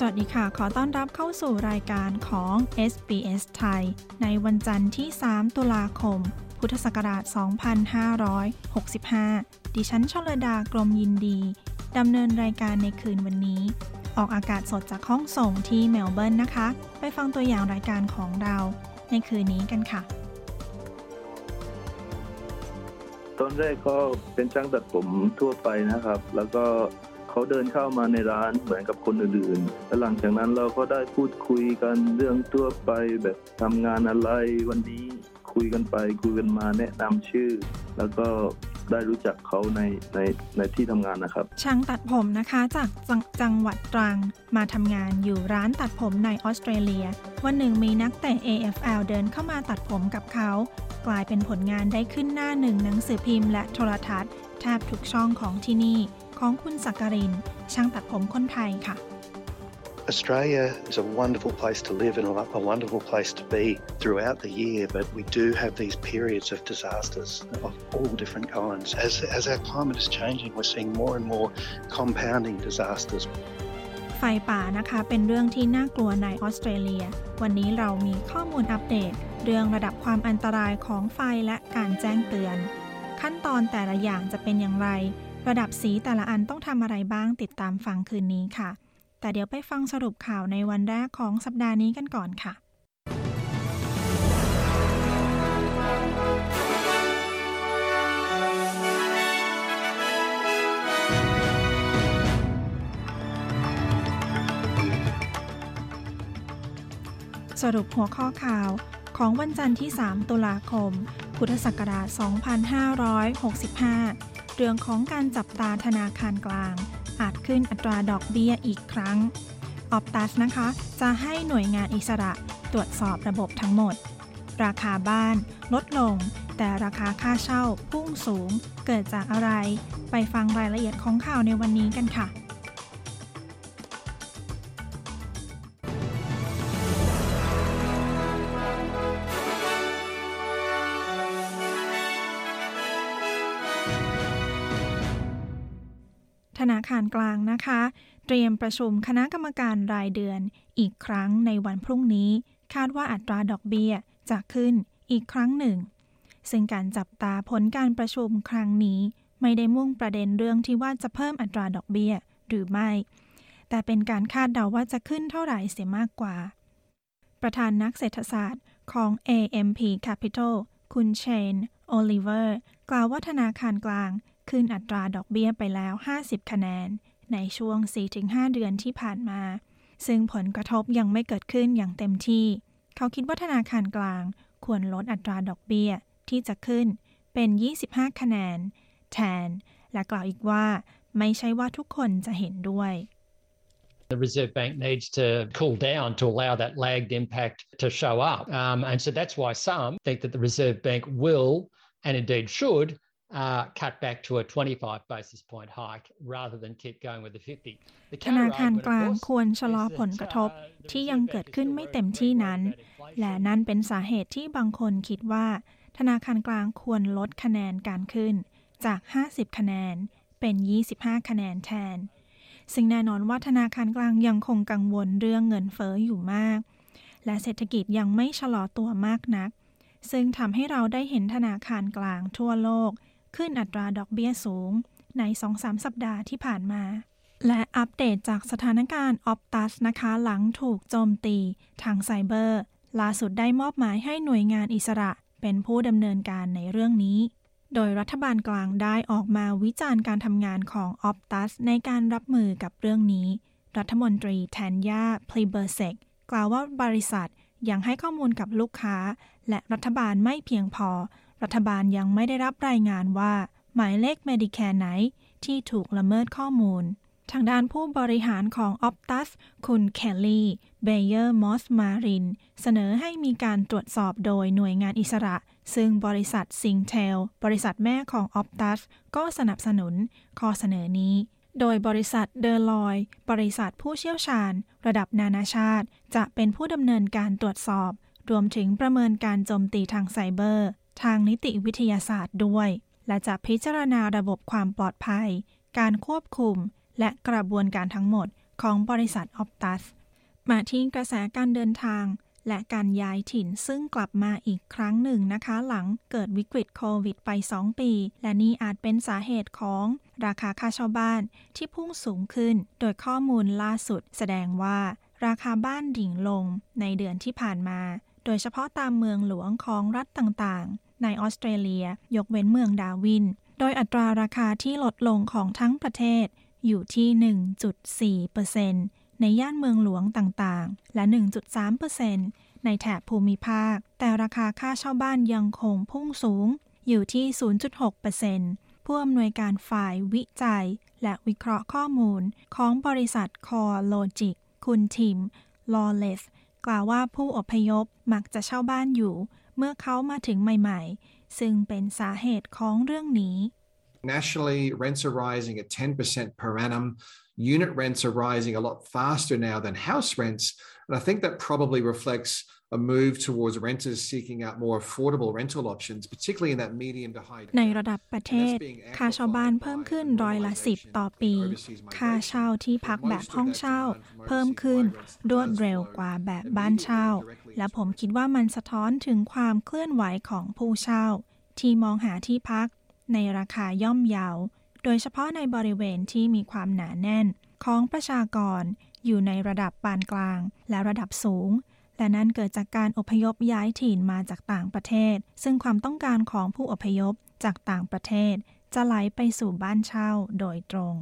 สวัสดีค่ะ ขอต้อนรับเข้าสู่รายการของ SBS ไทย ในวันจันทร์ที่ 3 ตุลาคม พุทธศักราช 2565 ดิฉันชลดากรมยินดีดำเนินรายการในคืนวันนี้ ออกอากาศสดจากห้องส่งที่เมลเบิร์นนะคะ ไปฟังตัวอย่างรายการของเราในคืนนี้กันค่ะ ตอนแรกก็เป็นช่างตัดผมทั่วไปนะครับ แล้วก็ เขาเดินเข้ามาในร้านเหมือนกับคนอื่นๆแล้วหลังจากนั้นเราก็ได้พูดคุยกันเรื่องทั่วไปแบบทำงานอะไรวันนี้คุยกันไปคุยกันมาแนะนำชื่อ แล้วก็ได้รู้จักเขาในในในที่ทำงานนะครับ ช่างตัดผมนะคะจากจจังหวัดตรังมาทำงานอยู่ร้านตัดผมในออสเตรเลีย วันหนึ่งมีนักเตะ AFL เดินเข้ามาตัดผมกับเขา กลายเป็นผลงานได้ขึ้นหน้าหนึ่งหนังสือพิมพ์และโทรทัศน์แทบทุกช่องของที่นี่ ของคุณสักกริน ช่างตัดผมคนไทยค่ะ Australia is a wonderful place to live and a wonderful place to be throughout the year, but we do have these periods of disasters of all different kinds. As, as our climate is changing, we're seeing more and more compounding disasters. ไฟป่านะคะเป็นเรื่องที่น่ากลัวในออสเตรเลีย วันนี้เรามีข้อมูลอัปเดต เรื่องระดับความอันตรายของไฟและการแจ้งเตือน ขั้นตอนแต่ละอย่างจะเป็นอย่างไร ระดับสีแต่ละอันต้องทำอะไรบ้างติดตามฟังคืนนี้ค่ะ แต่เดี๋ยวไปฟังสรุปข่าวในวันแรกของสัปดาห์นี้กันก่อนค่ะสรุปหัวข้อข่าวของวันจันทร์ที่ 3 ตุลาคม พุทธศักราช 2565 เรื่องของการจับตาธนาคารกลาง อาจขึ้นอัตราดอกเบี้ยอีกครั้ง ออปตัสนะคะ จะให้หน่วยงานอิสระตรวจสอบระบบทั้งหมด ราคาบ้านลดลง แต่ราคาค่าเช่าพุ่งสูง เกิดจากอะไร ไปฟังรายละเอียดของข่าวในวันนี้กันค่ะ นาคารกลางนะคะ เตรียมประชุมคณะกรรมการรายเดือน อีกครั้งในวันพรุ่งนี้ คาดว่าอัตราดอกเบี้ยจะขึ้นอีกครั้งหนึ่ง ซึ่งการจับตาผลการประชุมครั้งนี้ ไม่ได้มุ่งประเด็นเรื่องที่ว่าจะเพิ่มอัตราดอกเบี้ยหรือไม่ แต่เป็นการคาดเดาว่าจะขึ้นเท่าไหร่เสียมากกว่า ประธานนักเศรษฐศาสตร์ของ AMP Capital คุณเชนโอลิเวอร์ กล่าวว่าธนาคารกลาง ขึ้นอัตราดอกเบี้ยไปแล้ว 50 คะแนน ในช่วง 4-5 เดือนที่ผ่านมา ซึ่งผลกระทบยังไม่เกิดขึ้นอย่างเต็มที่ เขาคิดว่าธนาคารกลาง ควรลดอัตราดอกเบี้ยที่จะขึ้นเป็น 25 คะแนน แทน และกล่าวอีกว่า ไม่ใช่ว่าทุกคนจะเห็นด้วย The Reserve Bank needs to cool down to allow that lagged impact to show up. Um, and so that's why some think that the Reserve Bank will, and indeed should, uh, cut back to a 25 basis point hike rather than keep going with the 50. The ธนาคารกลาง counter-argument, of ควร course, ชะลอ is that, ผลกระทบ uh, the ที่ยัง Reserve เกิด Bank is ขึ้น still ไม่ very เต็มที่ worried นั้น about inflation. และนั่นเป็นสาเหตุที่บางคนคิดว่า ธนาคารกลางควรลดคะแนนการขึ้นจาก 50 คะแนนเป็น 25 คะแนนแทน ซึ่งแน่นอนว่าธนาคารกลางยังคงกังวลเรื่องเงินเฟอ้ออยู่มาก และเศรษฐกิจยังไม่ชะลอตัวมากนัก ซึ่งทำให้เราได้เห็นธนาคารกลางทั่วโลก ขึ้นอัตราดอกเบี้ยสูง ใน 2-3 สัปดาห์ที่ผ่านมา และอัปเดตจากสถานการณ์ออปตัสนะคะหลังถูกโจมตีทางไซเบอร์ ล่าสุดได้มอบหมายให้หน่วยงานอิสระเป็นผู้ดำเนินการในเรื่องนี้ โดยรัฐบาลกลางได้ออกมาวิจารณ์การทำงานของออปตัสในการรับมือกับเรื่องนี้ รัฐมนตรีทานยาพลิเบอร์เซกกล่าวว่าบริษัทยังให้ข้อมูลกับลูกค้า และรัฐบาลไม่เพียงพอ รัฐบาลยังไม่ได้รับรายงานว่า หมายเลข Medicare ไหนที่ถูกละเมิดข้อมูล ทางด้านผู้บริหารของ Optus คุณเคลลี่เบเยอร์มอสมารินเสนอให้มีการตรวจสอบโดยหน่วยงานอิสระ ซึ่งบริษัทซิงเทลบริษัทแม่ของ Optus ก็สนับสนุนข้อเสนอนี้ โดยบริษัทเดอลอย บริษัทผู้เชี่ยวชาญ ระดับนานาชาติ จะเป็นผู้ดำเนินการตรวจสอบ รวมถึงประเมินการโจมตีทางไซเบอร์ ทางนิติวิทยาศาสตร์ด้วย และจะพิจารณาระบบความปลอดภัย การควบคุม และกระบวนการทั้งหมดของบริษัทออปตัสมาที่กระแสการเดินทาง และการย้ายถิ่นซึ่งกลับมาอีกครั้งหนึ่งนะคะ หลังเกิดวิกฤตโควิดไป 2 ปี และนี่อาจเป็นสาเหตุของราคาค่าเช่าบ้านที่พุ่งสูงขึ้น โดยข้อมูลล่าสุดแสดงว่า ราคาบ้านดิ่งลงในเดือนที่ผ่านมา โดยเฉพาะตามเมืองหลวงของรัฐต่างๆ ในออสเตรเลีย ยกเว้นเมืองดาวิน โดยอัตราราคาที่ลดลงของทั้งประเทศอยู่ที่ 1.4%ในย่านเมืองหลวงต่างๆ และ 1.3%ในแถบภูมิภาค แต่ราคาค่าเช่าบ้านยังคงพุ่งสูงอยู่ที่ 0.6%ผู้อำนวยการฝ่ายวิจัย และวิเคราะห์ข้อมูลของบริษัทคอโลจิกคุณทิม ลอเลส กล่าวว่าผู้อพยพมักจะเช่าบ้านอยู่ เมื่อเขามาถึงใหม่ๆ ซึ่งเป็นสาเหตุของเรื่องนี้ Nationally, rents are rising at 10% per annum. Unit rents are rising a lot faster now than house rents. And I think that probably reflects a move towards renters seeking out more affordable rental options, particularly in that medium to high. ในระดับประเทศ ค่าเช่าบ้านเพิ่มขึ้นร้อยละสิบต่อปี ค่าเช่าที่พักแบบห้องเช่า เพิ่มขึ้นรวดเร็วกว่าแบบบ้านเช่า และผมคิดว่ามันสะท้อนถึงความเคลื่อนไหวของผู้เช่า ที่มองหาที่พัก ในราคาย่อมเยา โดยเฉพาะในบริเวณที่มีความหนาแน่น ของประชากรอยู่ในระดับปานกลางและระดับสูง และนั่นเกิดจากการอพยพย้ายถิ่นมาจากต่างประเทศ ซึ่งความต้องการของผู้อพยพจากต่างประเทศ จะไหลไปสู่บ้านเช่าโดยตรง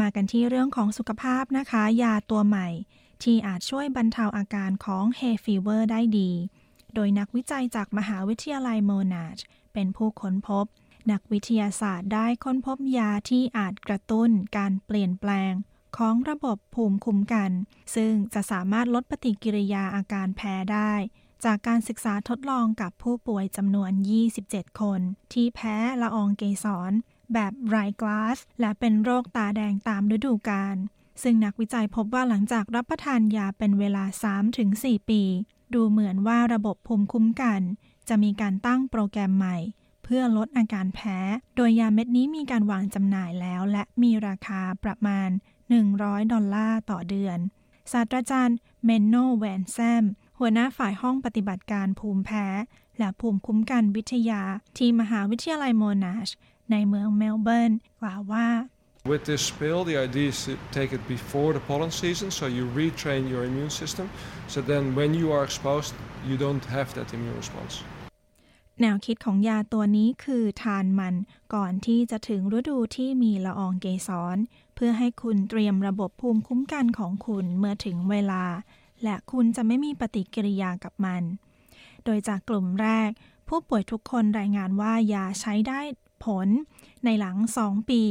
มากันที่เรื่องของสุขภาพนะคะ ยาตัวใหม่ ที่อาจช่วยบรรเทาอาการของ hay fever ได้ดี โดยนักวิจัยจากมหาวิทยาลัยโมนาชเป็นผู้ค้นพบ นักวิทยาศาสตร์ได้ค้นพบยาที่อาจกระตุ้นการเปลี่ยนแปลง ของระบบภูมิคุ้มกัน ซึ่งจะสามารถลดปฏิกิริยาอาการแพ้ได้ จากการศึกษาทดลองกับผู้ป่วยจำนวน 27 คน ที่แพ้ละอองเกสร แบบไรกลาส และเป็นโรคตาแดงตามฤดูกาลซึ่งนักวิจัยพบว่าหลังจากรับประทานยาเป็นเวลา 3-4 ปี ดูเหมือนว่าระบบภูมิคุ้มกัน จะมีการตั้งโปรแกรมใหม่ เพื่อลดอาการแพ้ โดยยาเม็ดนี้มีการวางจำหน่ายแล้ว และมีราคาประมาณ 100 ดอลลาร์ต่อเดือน ศาสตราจารย์เมนโนแวนแซม หัวหน้าฝ่ายห้องปฏิบัติการภูมิแพ้ และภูมิคุ้มกันวิทยาที่มหาวิทยาลัยโมนาชในเมืองเมลเบิร์นกล่าวว่า With this pill, the idea is to take it before the pollen season, so you retrain your immune system. So then, when you are exposed, you don't have that immune response. แนวคิดของยาตัวนี้คือทานมันก่อนที่จะถึงฤดูที่มีละอองเกสร เพื่อให้คุณเตรียมระบบภูมิคุ้มกันของคุณเมื่อถึงเวลา และคุณจะไม่มีปฏิกิริยากับมัน โดยจากกลุ่มแรก ผู้ป่วยทุกคนรายงานว่ายาใช้ได้ผลในหลัง 2 ปี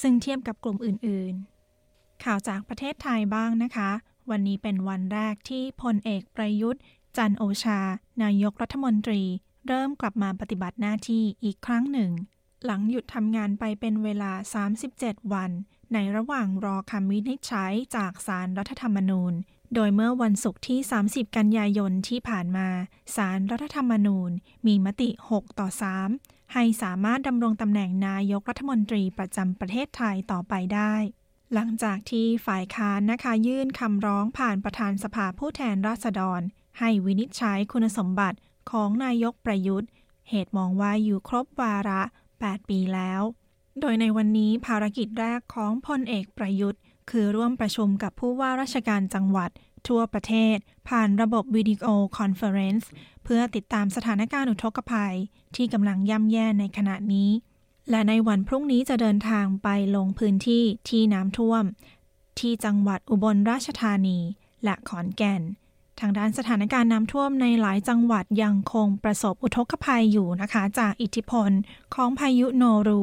ซึ่งเทียบกับกลุ่มอื่นๆ ข่าวจากประเทศไทยบ้างนะคะ วันนี้เป็นวันแรกที่พลเอกประยุทธ์ จันโอชา นายกรัฐมนตรี เริ่มกลับมาปฏิบัติหน้าที่อีกครั้งหนึ่ง หลังหยุดทำงานไปเป็นเวลา 37 วัน ในระหว่างรอคำวินิจฉัยจากสารรัฐธรรมนูญ โดยเมื่อวันศุกร์ที่ 30 กันยายนที่ผ่านมาสารรัฐธรรมนูญ มีมติ 6 ต่อ 3 ให้สามารถดำรงตำแหน่งนายกรัฐมนตรีประจำประเทศไทยต่อไปได้ หลังจากที่ฝ่ายค้านนะคะยื่นคำร้องผ่านประธานสภาผู้แทนราษฎร ให้วินิจฉัยคุณสมบัติของนายกประยุทธ์ เหตุมองว่าอยู่ครบวาระ 8 ปีแล้ว โดยในวันนี้ภารกิจแรกของพลเอกประยุทธ์ คือร่วมประชุมกับผู้ว่าราชการจังหวัด ทั่วประเทศ ผ่านระบบวิดีโอคอนเฟอเรนซ์เพื่อติดตามสถานการณ์อุทกภัย ที่กำลังย่ำแย่ในขณะนี้ และในวันพรุ่งนี้จะเดินทางไปลงพื้นที่ที่น้ำท่วม ที่จังหวัดอุบลราชธานี และขอนแก่น ทางด้านสถานการณ์น้ำท่วมในหลายจังหวัดยังคงประสบอุทกภัยอยู่นะคะ จากอิทธิพลของพายุโนรู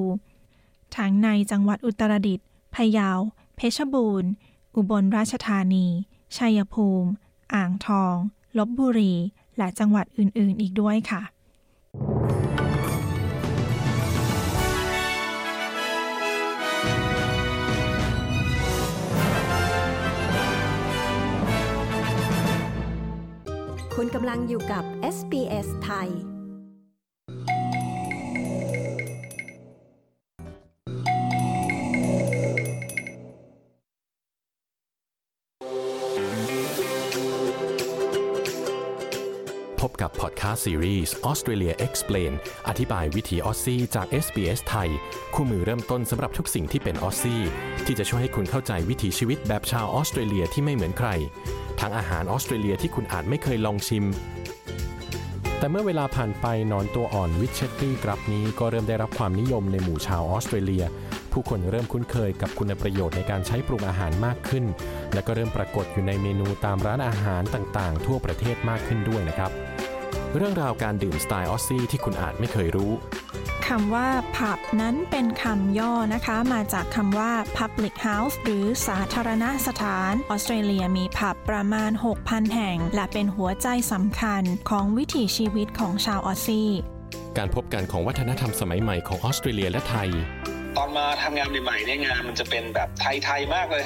ทั้งในจังหวัดอุตรดิตถ์พะเยา เพชรบูรณ์ อุบลราชธานี ชัยภูมิ อ่างทอง ลบบุรี และจังหวัดอื่น ๆ อีกด้วยค่ะ คุณกำลังอยู่กับ SBS ไทย พบกับพอดแคสต์ซีรีส์ Australia Explained อธิบายวิถีออสซี่จาก SBS ไทย คู่มือเริ่มต้นสำหรับทุกสิ่งที่เป็นออสซี่ ที่จะช่วยให้คุณเข้าใจวิถีชีวิตแบบชาวออสเตรเลียที่ไม่เหมือนใคร ทั้งอาหารออสเตรเลียที่คุณอาจไม่เคยลองชิม แต่เมื่อเวลาผ่านไปหนอนตัวอ่อน witchetty grub นี้ก็เริ่มได้รับความนิยมในหมู่ชาวออสเตรเลีย ผู้คนเริ่มคุ้นเคยกับคุณประโยชน์ในการใช้ปรุงอาหารมากขึ้น และก็เริ่มปรากฏอยู่ในเมนูตามร้านอาหารต่างๆ ทั่วประเทศมากขึ้นด้วยนะครับ เรื่องราวการดื่มสไตล์ออสซี่ที่คุณอาจไม่เคยรู้ คำว่าผับนั้นเป็นคำย่อนะคะ มาจากคำว่า public house หรือสาธารณสถาน ออสเตรเลียมีผับประมาณ 6,000 แห่ง และเป็นหัวใจสำคัญของวิถีชีวิตของชาวออสซี่ การพบกันของวัฒนธรรมสมัยใหม่ของออสเตรเลียและไทย ตอนมาทำงานใหม่ๆเนี่ยงานมันจะเป็นแบบไทยๆมากเลย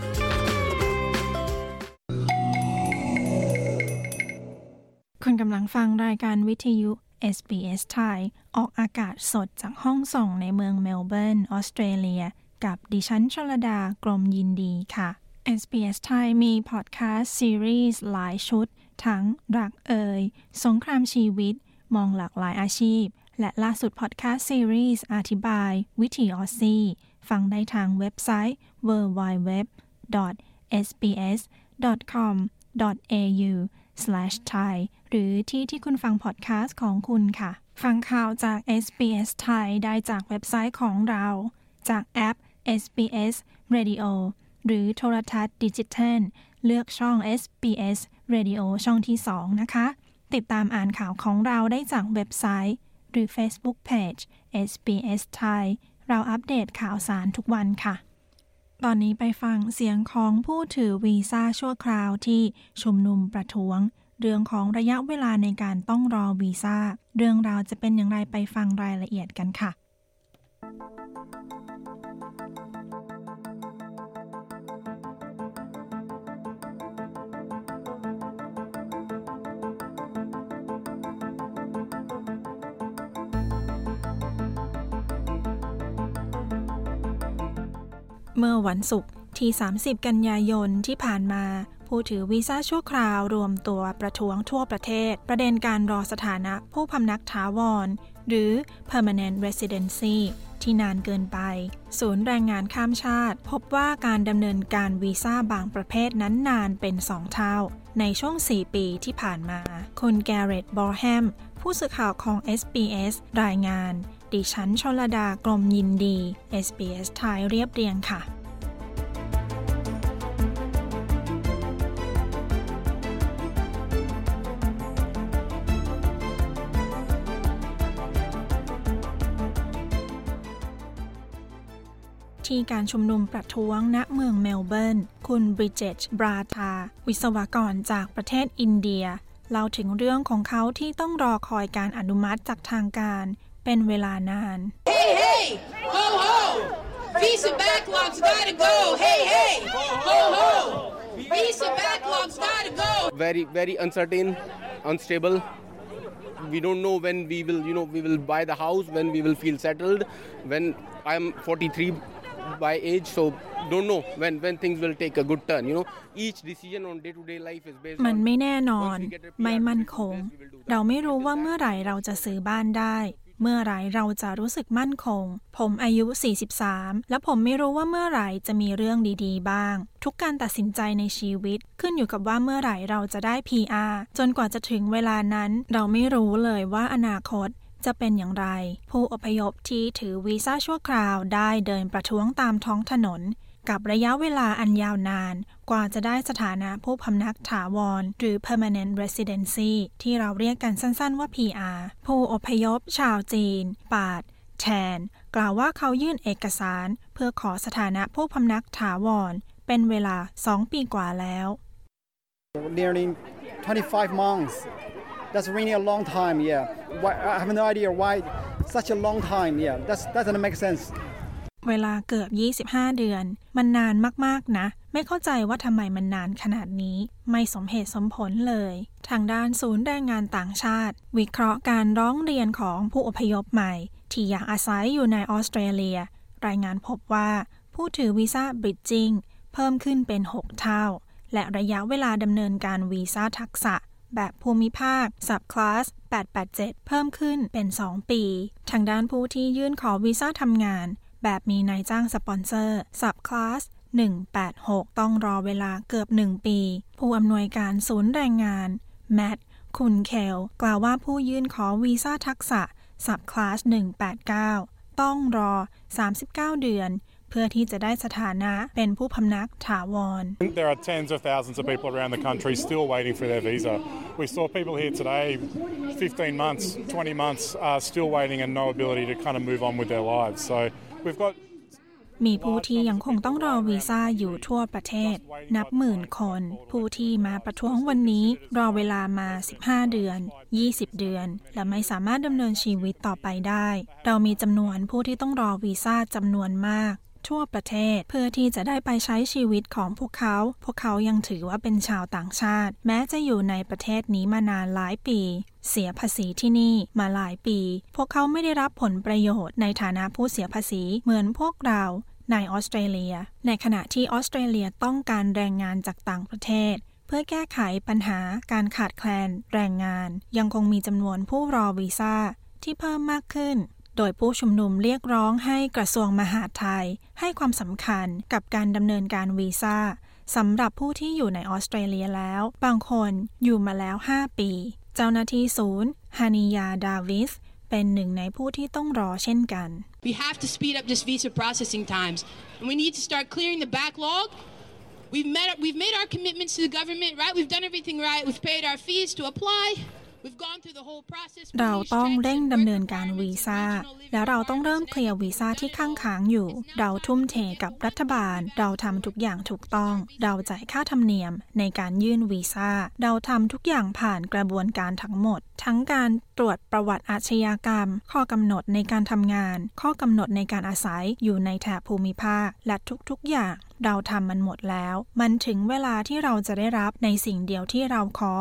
คุณกำลังฟังรายการวิทยุ SBS ไทย ออกอากาศสดจากห้องส่งในเมืองเมลเบิร์น ออสเตรเลีย กับดิฉันชลดากรมยินดีค่ะ SBS ไทยมีพอดแคสต์ซีรีส์หลายชุด ทั้งรักเอ่ย สงครามชีวิต มองหลากหลายอาชีพ และล่าสุดพอดแคสต์ซีรีส์อธิบาย วิถีออสซี่ฟังได้ทางเว็บไซต์ www.sbs.com.au thai หรือที่ที่คุณฟังพอดแคสต์ของคุณค่ะ ฟังข่าวจาก SBS ไทยได้จากเว็บไซต์ของเรา จากแอป SBS Radio หรือโทรทัศน์ดิจิทัล เลือกช่อง SBS Radio ช่องที่ 2 นะคะ ติดตามอ่านข่าวของเราได้จากเว็บไซต์ หรือ Facebook Page SBS ไทยเราอัปเดตข่าวสารทุกวันค่ะ ตอนนี้ไปฟังเสียงของผู้ถือวีซ่าชั่วคราวที่ชุมนุมประท้วง เรื่องของระยะเวลาในการต้องรอวีซ่า เรื่องราวจะเป็นอย่างไรไปฟังรายละเอียดกันค่ะ เมื่อวันศุกร์ที่ 30 กันยายนที่ผ่านมาผู้ถือวีซ่าชั่วคราวรวมตัวประท้วงทั่วประเทศ ประเด็นการรอสถานะผู้พำนักถาวร หรือ permanent residency ที่นานเกินไป ศูนย์แรงงานข้ามชาติ พบว่าการดำเนินการวีซ่าบางประเภทนั้นนานเป็น 2 เท่า ในช่วง 4 ปีที่ผ่านมา คุณแกเรตบอร์แฮมผู้สื่อข่าวของ SBS รายงาน ดิฉันชลดากรมยินดี SBS ไทยเรียบเรียงค่ะ ที่การชุมนุมประท้วงณเมืองเมลเบิร์น คุณบริเจตบราธา วิศวกรจากประเทศอินเดียเล่าถึงเรื่องของเขาที่ต้องรอคอยการอนุมัติจากทางการ เป็นเวลานาน Hey, hey! Ho, ho! Visa backlogs gotta go! Hey, hey! Ho, ho! Visa backlogs gotta go! very very uncertain unstable we don't know when we will you know we will buy the house when we will feel settled when i'm 43 by age so don't know when when things will take a good turn you know each decision on day to day life is based มัน on ไม่แน่นอน ไม่มั่นคง เราไม่รู้ว่าเมื่อไหร่เราจะซื้อบ้านได้ เมื่อไรเราจะรู้สึกมั่นคง ผมอายุ 43 และผมไม่รู้ว่าเมื่อไหร่จะมีเรื่องดีๆ บ้าง ทุกการตัดสินใจในชีวิต ขึ้นอยู่กับว่าเมื่อไหร่เราจะได้ PR จนกว่าจะถึงเวลานั้น เราไม่รู้เลยว่าอนาคตจะเป็นอย่างไร ผู้อพยพที่ถือวีซ่าชั่วคราวได้เดินประท้วงตามท้องถนน กับระยะเวลาอันยาวนาน กว่าจะได้สถานะผู้พำนักถาวร หรือ permanent residency ที่เราเรียกกันสั้นๆว่า PR ผู้อพยพ ชาวจีน ปาดแทน กล่าวว่าเขายื่นเอกสาร เพื่อขอสถานะผู้พำนักถาวร เป็นเวลา 2 ปีกว่าแล้ว Nearly 25 months. That's really a long time, yeah. Why, I have no idea why such a long time, yeah. That's, that doesn't make sense. เวลาเกือบ 25 เดือน มันนานมากๆนะ ไม่เข้าใจว่าทำไมมันนานขนาดนี้ ไม่สมเหตุสมผลเลย ทางด้านศูนย์แรงงานต่างชาติ วิเคราะห์การร้องเรียนของผู้อพยพใหม่ ที่อยากอาศัยอยู่ในออสเตรเลีย รายงานพบว่า ผู้ถือวีซ่าบริดจิงเพิ่มขึ้นเป็น 6 เท่า และระยะเวลาดำเนินการวีซ่าทักษะแบบภูมิภาค Subclass 887 เพิ่มขึ้นเป็น 2 ปี ทางด้านผู้ที่ยื่นขอวีซ่าทำงาน แบบมีนายจ้างสปอนเซอร์ Subclass 186 ต้องรอเวลาเกือบ 1 ปี ผู้อำนวยการศูนย์แรงงาน แมท คุณเคล กล่าวว่าผู้ยื่นขอวีซ่าทักษะ Subclass 189 ต้องรอ 39 เดือนเพื่อที่จะได้สถานะเป็นผู้พำนักถาวร There are tens of thousands of people around the country still waiting for their visa. We saw people here today, 15 months, 20 months, are still waiting and no ability to kind of move on with their lives. So มีผู้ที่ยังคงต้องรอวีซ่าอยู่ทั่วประเทศ นับหมื่นคน ผู้ที่มาประท้วงวันนี้รอเวลามา 15 เดือน 20 เดือน และไม่สามารถดำเนินชีวิตต่อไปได้ เรามีจำนวนผู้ที่ต้องรอวีซ่าจำนวนมาก ทั่วประเทศ เพื่อที่จะได้ไปใช้ชีวิตของพวกเขา พวกเขายังถือว่าเป็นชาวต่างชาติ แม้จะอยู่ในประเทศนี้มานานหลายปี เสียภาษีที่นี่มาหลายปี พวกเขาไม่ได้รับผลประโยชน์ในฐานะผู้เสียภาษีเหมือนพวกเราในออสเตรเลีย ในขณะที่ออสเตรเลียต้องการแรงงานจากต่างประเทศ เพื่อแก้ไขปัญหาการขาดแคลนแรงงาน ยังคงมีจำนวนผู้รอวีซ่าที่เพิ่มมากขึ้น โดยผู้ชุมนุมเรียกร้องให้กระทรวงมหาดไทย ให้ความสำคัญกับการดำเนินการวีซ่าสำหรับผู้ที่อยู่ในออสเตรเลียแล้ว บางคนอยู่มาแล้ว 5 ปี เจ้าหน้าที่ศูนย์ฮานิยาดาวิสเป็นหนึ่งในผู้ที่ต้องรอเช่นกัน We have to speed up this visa processing times, and we need to start clearing the backlog. We've met, we've made our commitments to the government, right? We've done everything right. We've paid our fees to apply. We've gone through the whole process. เราต้องเร่งดำเนินการวีซ่า และเราต้องเริ่มเคลียร์วีซ่าที่ค้างค้างอยู่ เราทุ่มเทกับรัฐบาล เราทำทุกอย่างถูกต้อง เราจ่ายค่าธรรมเนียมในการยื่นวีซ่า เราทำทุกอย่างผ่านกระบวนการทั้งหมด ทั้งการตรวจประวัติอาชญากรรม ข้อกำหนดในการทำงาน ข้อกำหนดในการอาศัยอยู่ในแถบภูมิภาค และทุกๆอย่างเราทำมันหมดแล้ว มันถึงเวลาที่เราจะได้รับในสิ่งเดียวที่เราขอ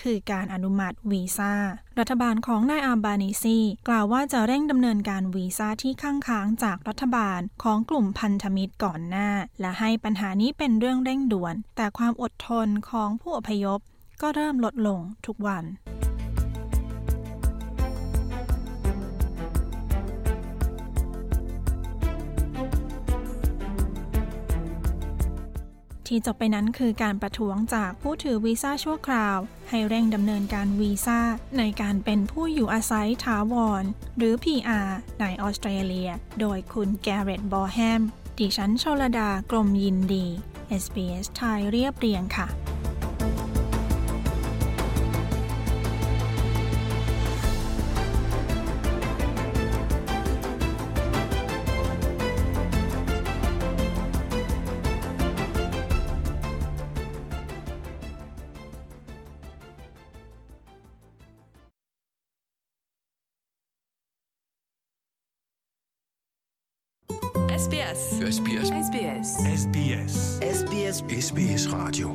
คือการอนุมัติวีซ่า รัฐบาลของนายอาบานิซีกล่าวว่าจะเร่งดำเนินการวีซ่าที่ค้างค้างจากรัฐบาลของกลุ่มพันธมิตรก่อนหน้า และให้ปัญหานี้เป็นเรื่องเร่งด่วน แต่ความอดทนของผู้อพยพก็เริ่มลดลงทุกวัน ที่จบไปนั้นคือการประท้วงจากผู้ถือวีซ่าชั่วคราว ให้เร่งดำเนินการวีซ่าในการเป็นผู้อยู่อาศัยถาวร หรือ PR ในออสเตรเลีย โดยคุณแกเรตบอแฮมดิฉันชลดากรมยินดี SBS ไทยเรียบเรียงค่ะ SBS SBS SBS SBS SBS SBS Radio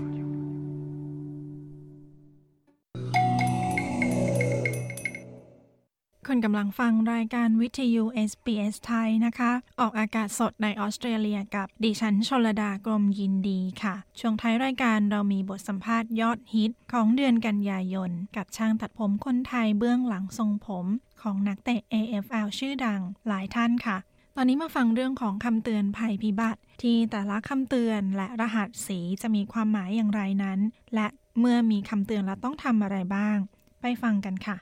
คุณกำลังฟังรายการวิทยุ SBS ไทยนะคะ ออกอากาศสดในออสเตรเลียกับดิฉันชลดากรมยินดีค่ะ ช่วงท้ายรายการเรามีบทสัมภาษณ์ยอดฮิตของเดือนกันยายน กับช่างตัดผมคนไทยเบื้องหลังทรงผม ของนักเตะ AFL ชื่อดังหลายท่านค่ะ ตอนนี้มาฟังเรื่องของคำเตือนภัยพิบัติ ที่แต่ละคำเตือนและรหัสสีจะมีความหมายอย่างไรนั้น และเมื่อมีคำเตือนแล้วต้องทำอะไรบ้าง ไปฟังกันค่ะ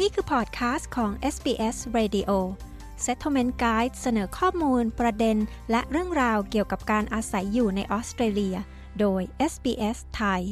นี่คือพอดคาสต์ของ SBS Radio Settlement Guide เสนอข้อมูลประเด็น และเรื่องราวเกี่ยวกับการอาศัยอยู่ในออสเตรเลีย โดย SBS ไทย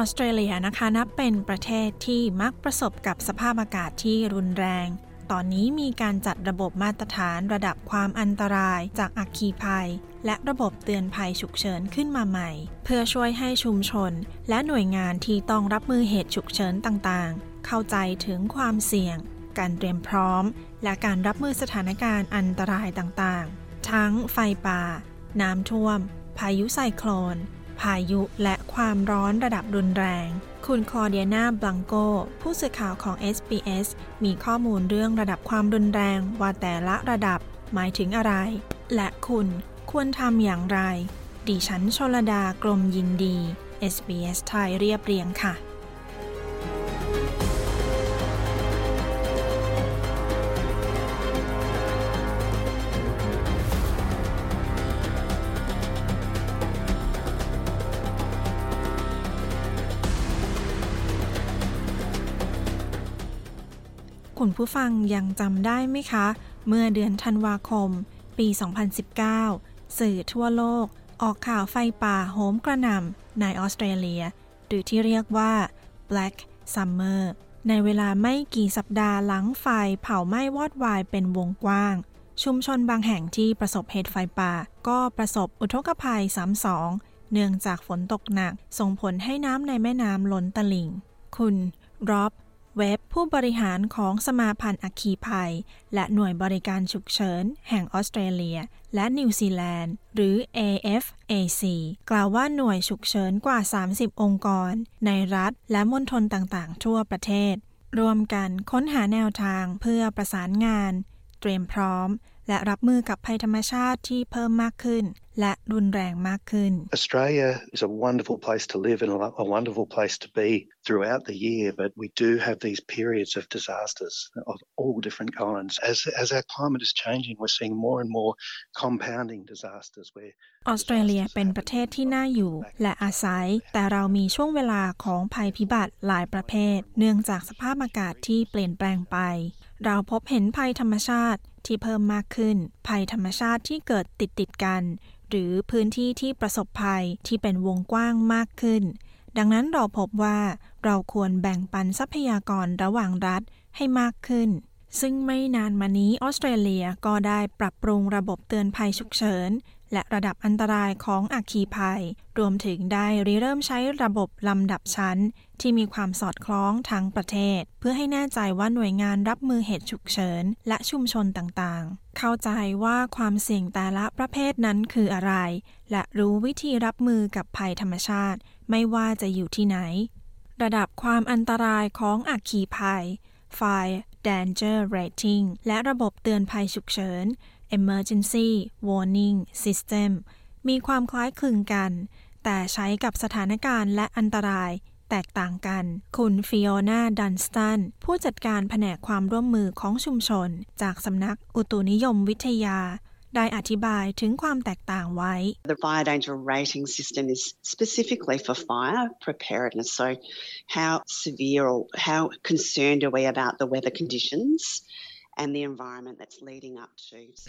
ออสเตรเลียนะคะนับเป็นประเทศที่มักประสบกับสภาพอากาศที่รุนแรง ตอนนี้มีการจัดระบบมาตรฐานระดับความอันตรายจากอัคคีภัย และระบบเตือนภัยฉุกเฉินขึ้นมาใหม่ เพื่อช่วยให้ชุมชน และหน่วยงานที่ต้องรับมือเหตุฉุกเฉินต่างๆ เข้าใจถึงความเสี่ยง การเตรียมพร้อม และการรับมือสถานการณ์อันตรายต่างๆ ทั้งไฟป่า น้ำท่วม พายุไซโคลน พายุและความร้อนระดับรุนแรง คุณคลอเดียนาบลังโก ผู้สื่อข่าวของ SBS มีข้อมูลเรื่องระดับความรุนแรงว่าแต่ละระดับหมายถึงอะไร และคุณควรทำอย่างไร ดิฉันชลดากรมยินดี SBS ไทยเรียบเรียงค่ะ คุณผู้ฟังยังจำได้ไหมคะ เมื่อเดือนธันวาคม ปี 2019 สื่อทั่วโลก ออกข่าวไฟป่าโหมกระหน่ำในออสเตรเลีย หรือที่เรียกว่า Black Summer ในเวลาไม่กี่สัปดาห์หลังไฟเผาไหม้วอดวายเป็นวงกว้าง ชุมชนบางแห่งที่ประสบเหตุไฟป่า ก็ประสบอุทกภัยซ้ำสองเนื่องจากฝนตกหนัก ส่งผลให้น้ำในแม่น้ำล้นตลิ่ง คุณร็อบ เว็บผู้บริหารของสมาพันธ์อัคคีภัย และหน่วยบริการฉุกเฉิน แห่งออสเตรเลีย และนิวซีแลนด์ หรือ AFAC กล่าวว่าหน่วยฉุกเฉินกว่า 30 องค์กร ในรัฐและมณฑลต่างๆ ทั่วประเทศ รวมกันค้นหาแนวทางเพื่อประสานงาน เตรียมพร้อม และรับมือกับภัยธรรมชาติที่เพิ่มมากขึ้น และรุนแรงมากขึ้น Australia is a wonderful place to live and a wonderful place to be throughout the year but we do have these periods of disasters of all different kinds as as our climate is changing we're seeing more and more compounding disasters where ออสเตรเลียเป็นประเทศที่น่าอยู่ และอาศัย แต่เรามีช่วงเวลาของภัยพิบัติหลายประเภท เนื่องจากสภาพอากาศที่เปลี่ยนแปลงไป เราพบเห็นภัยธรรมชาติ ที่เพิ่มมากขึ้น ภัยธรรมชาติที่เกิดติดติดกัน หรือพื้นที่ที่ประสบภัยที่เป็นวงกว้างมากขึ้น ดังนั้นเราพบว่าเราควรแบ่งปันทรัพยากรระหว่างรัฐให้มากขึ้น ซึ่งไม่นานมานี้ออสเตรเลียก็ได้ปรับปรุงระบบเตือนภัยฉุกเฉิน และระดับอันตรายของอัคคีภัย รวมถึงได้ริเริ่มใช้ระบบลำดับชั้น ที่มีความสอดคล้องทั้งประเทศ เพื่อให้แน่ใจว่าหน่วยงานรับมือเหตุฉุกเฉิน และชุมชนต่างๆ เข้าใจว่าความเสี่ยงแต่ละประเภทนั้นคืออะไร และรู้วิธีรับมือกับภัยธรรมชาติ ไม่ว่าจะอยู่ที่ไหน ระดับความอันตรายของอัคคีภัย Fire Danger Rating และระบบเตือนภัยฉุกเฉิน Emergency Warning System มีความคล้ายคลึงกัน แต่ใช้กับสถานการณ์และอันตรายแตกต่างกัน คุณฟิโอนาดันสตัน ผู้จัดการแผนกความร่วมมือของชุมชน จากสำนักอุตุนิยมวิทยา ได้อธิบายถึงความแตกต่างไว้ The fire danger rating system is specifically for fire preparedness. So, how severe or how concerned are we about the weather conditions?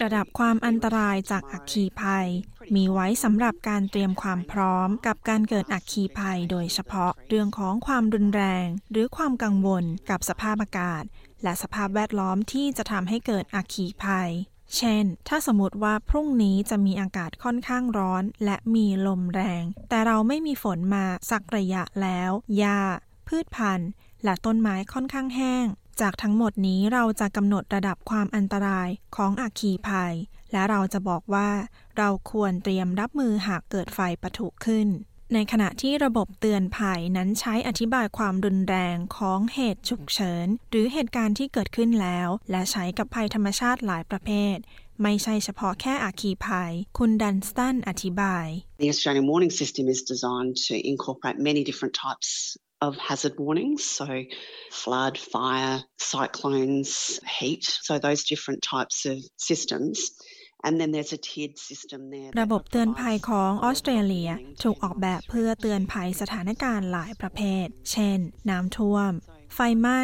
ระดับความอันตรายจากอัคคีภัย มีไว้สำหรับการเตรียมความพร้อมกับการเกิดอัคคีภัย โดยเฉพาะเรื่องของความรุนแรง หรือความกังวลกับสภาพอากาศ และสภาพแวดล้อมที่จะทำให้เกิดอัคคีภัย เช่น ถ้าสมมติว่าพรุ่งนี้จะมีอากาศค่อนข้างร้อน และมีลมแรง แต่เราไม่มีฝนมาสักระยะแล้ว หญ้า พืชพันธุ์ และต้นไม้ค่อนข้างแห้ง จากทั้งหมดนี้เราจะกำหนดระดับความอันตรายของอัคคีภัย และเราจะบอกว่า เราควรเตรียมรับมือหากเกิดไฟปะทุขึ้น ในขณะที่ระบบเตือนภัยนั้นใช้อธิบายความรุนแรงของเหตุฉุกเฉิน หรือเหตุการณ์ที่เกิดขึ้นแล้ว และใช้กับภัยธรรมชาติหลายประเภท ไม่ใช่เฉพาะแค่อาคีภัย คุณดันสตันอธิบาย The Australian warning system is designed to incorporate many different types of hazard warnings, so flood, fire, cyclones, heat, so those different types of systems. And then there's a tiered system there. ระบบเตือนภัยของออสเตรเลียถูกออกแบบเพื่อเตือนภัยสถานการณ์หลายประเภท เช่น น้ำท่วม ไฟไหม้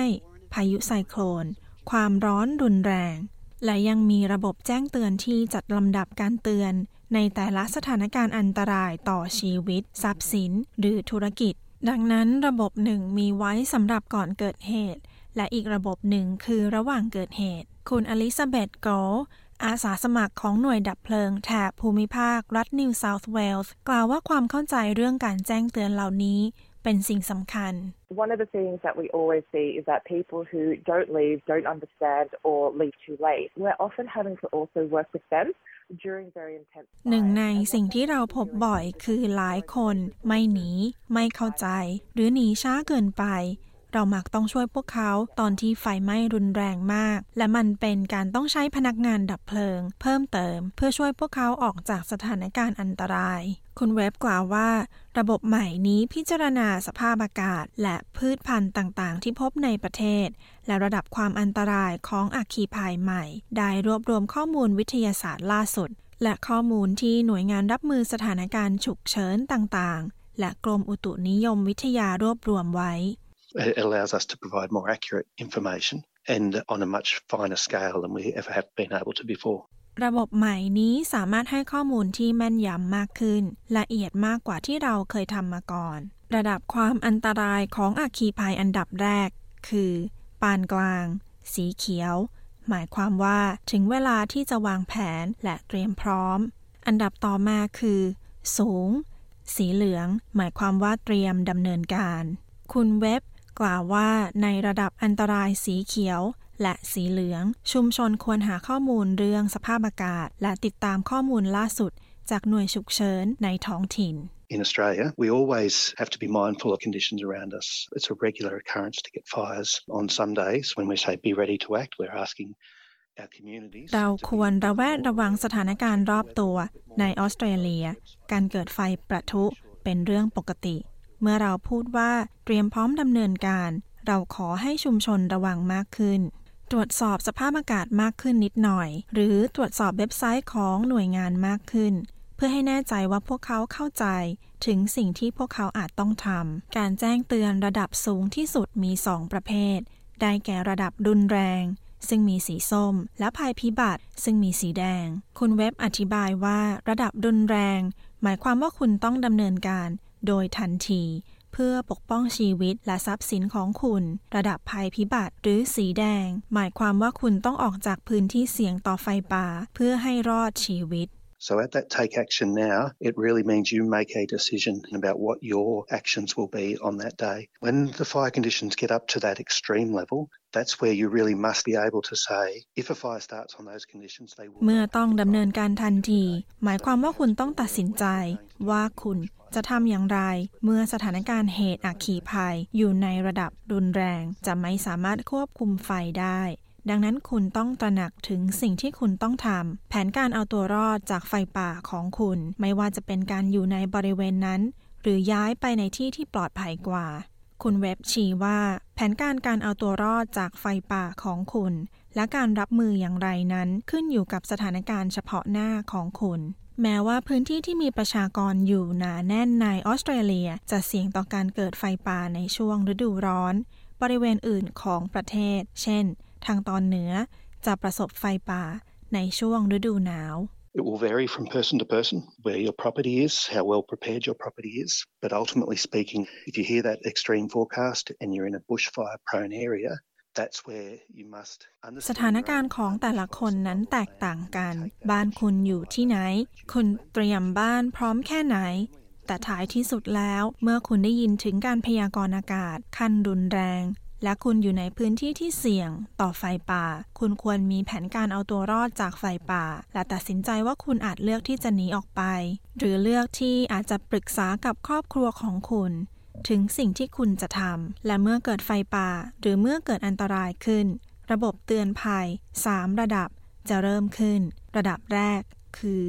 พายุไซโคลน ความร้อนรุนแรง และยังมีระบบแจ้งเตือนที่จัดลำดับการเตือน ในแต่ละสถานการณ์อันตรายต่อชีวิต ทรัพย์สิน หรือธุรกิจ ดังนั้นระบบหนึ่งมีไว้สำหรับก่อนเกิดเหตุ และอีกระบบหนึ่งคือระหว่างเกิดเหตุ คุณอลิซาเบธโกอาสาสมัครของหน่วยดับเพลิงแถบภูมิภาครัฐนิวเซาท์เวลส์กล่าวว่าความเข้าใจเรื่องการแจ้งเตือนเหล่านี้ เป็นสิ่งสำคัญ One of the things that we always see is that people who don't leave, don't understand, or leave too late, we're often having to also work with them during very intense หนึ่งในสิ่งที่เราพบบ่อยคือหลายคนไม่หนี ไม่เข้าใจ หรือหนีช้าเกินไป เรามักต้องช่วยพวกเขาตอนที่ไฟไหม้รุนแรงมาก และมันเป็นการต้องใช้พนักงานดับเพลิง เพิ่มเติม เพื่อช่วยพวกเขาออกจากสถานการณ์อันตราย คุณเว็บกล่าวว่า ระบบใหม่นี้พิจารณาสภาพอากาศ และพืชพันธุ์ต่างๆ ที่พบในประเทศ และระดับความอันตรายของอัคคีภัยใหม่ ได้รวบรวมข้อมูลวิทยาศาสตร์ล่าสุด และข้อมูลที่หน่วยงานรับมือสถานการณ์ฉุกเฉินต่างๆ และกรมอุตุนิยมวิทยารวบรวมไว้ It allows us to provide more accurate information and on a much finer scale than we ever have been able to before. ระบบใหม่นี้สามารถให้ข้อมูลที่แม่นยำมากขึ้น ละเอียดมากกว่าที่เราเคยทำมาก่อน ระดับความอันตรายของอัคคีภัยอันดับแรก คือ ปานกลาง สีเขียว หมายความว่าถึงเวลาที่จะวางแผนและเตรียมพร้อม อันดับต่อมาคือ สูง สีเหลือง หมายความว่าเตรียมดำเนินการ คุณเว็บ กล่าวว่าในระดับอันตรายสีเขียวและสีเหลือง ชุมชนควรหาข้อมูลเรื่องสภาพอากาศ และติดตามข้อมูลล่าสุด จากหน่วยฉุกเฉินในท้องถิ่น In Australia, we always have to be mindful of conditions around us. It's a regular occurrence to get fires. On some days, when we say be ready to act, we're asking our communities. เราควรระแวดระวังสถานการณ์รอบตัวในออสเตรเลีย การเกิดไฟประทุเป็นเรื่องปกติ เมื่อเราพูดว่าเตรียมพร้อมดำเนินการ เราขอให้ชุมชนระวังมากขึ้น ตรวจสอบสภาพอากาศมากขึ้นนิดหน่อย หรือตรวจสอบเว็บไซต์ของหน่วยงานมากขึ้น เพื่อให้แน่ใจว่าพวกเขาเข้าใจ ถึงสิ่งที่พวกเขาอาจต้องทำการแจ้งเตือนระดับสูงที่สุดมี 2 ประเภท ได้แก่ระดับรุนแรง ซึ่งมีสีส้ม และภัยพิบัติ ซึ่งมีสีแดง คุณเว็บอธิบายว่า ระดับรุนแรง หมายความว่าคุณต้องดำเนินการ โดยทันที เพื่อปกป้องชีวิตและทรัพย์สินของคุณ ระดับภัยพิบัติหรือสีแดง หมายความว่าคุณต้องออกจากพื้นที่เสี่ยงต่อไฟป่า เพื่อให้รอดชีวิต So at that take action now, it really means you make a decision about what your actions will be on that day. When the fire conditions get up to that extreme level, that's where you really must be able to say, if a fire starts on those conditions, they will. เมื่อต้องดำเนินการทันที หมายความว่าคุณต้องตัดสินใจ ว่าคุณ จะทำอย่างไร เมื่อสถานการณ์เหตุอัคคีภัย อยู่ในระดับรุนแรง จะไม่สามารถควบคุมไฟได้ ดังนั้นคุณต้องตระหนักถึงสิ่งที่คุณต้องทำแผนการเอาตัวรอดจากไฟป่าของคุณ ไม่ว่าจะเป็นการอยู่ในบริเวณนั้น หรือย้ายไปในที่ที่ปลอดภัยกว่า คุณเว็บชี้ว่า แผนการการเอาตัวรอดจากไฟป่าของคุณ และการรับมืออย่างไรนั้นขึ้นอยู่กับสถานการณ์เฉพาะหน้าของคุณ แม้ว่าพื้นที่ที่มีประชากรอยู่หนาแน่นในออสเตรเลียจะเสี่ยงต่อการเกิดไฟป่าในช่วงฤดูร้อน บริเวณอื่นของประเทศ เช่น ทางตอนเหนือจะประสบไฟป่าในช่วงฤดูหนาว It will vary from person to person where your property is, how well prepared your property is. But ultimately speaking, if you hear that extreme forecast and you're in a bushfire prone area, that's where you must สถานการณ์ของแต่ละคนนั้นแตกต่างกัน บ้านคุณอยู่ที่ไหน คุณเตรียมบ้านพร้อมแค่ไหน แต่ท้ายที่สุดแล้ว เมื่อคุณได้ยินถึงการพยากรณ์อากาศขั้นรุนแรง และคุณอยู่ในพื้นที่ที่เสี่ยง ต่อไฟป่า คุณควรมีแผนการเอาตัวรอดจากไฟป่า และตัดสินใจว่าคุณอาจเลือกที่จะหนีออกไป หรือเลือกที่อาจจะปรึกษากับครอบครัวของคุณ ถึงสิ่งที่คุณจะทำ และเมื่อเกิดไฟป่า หรือเมื่อเกิดอันตรายขึ้น ระบบเตือนภัย 3 ระดับจะเริ่มขึ้น ระดับแรกคือ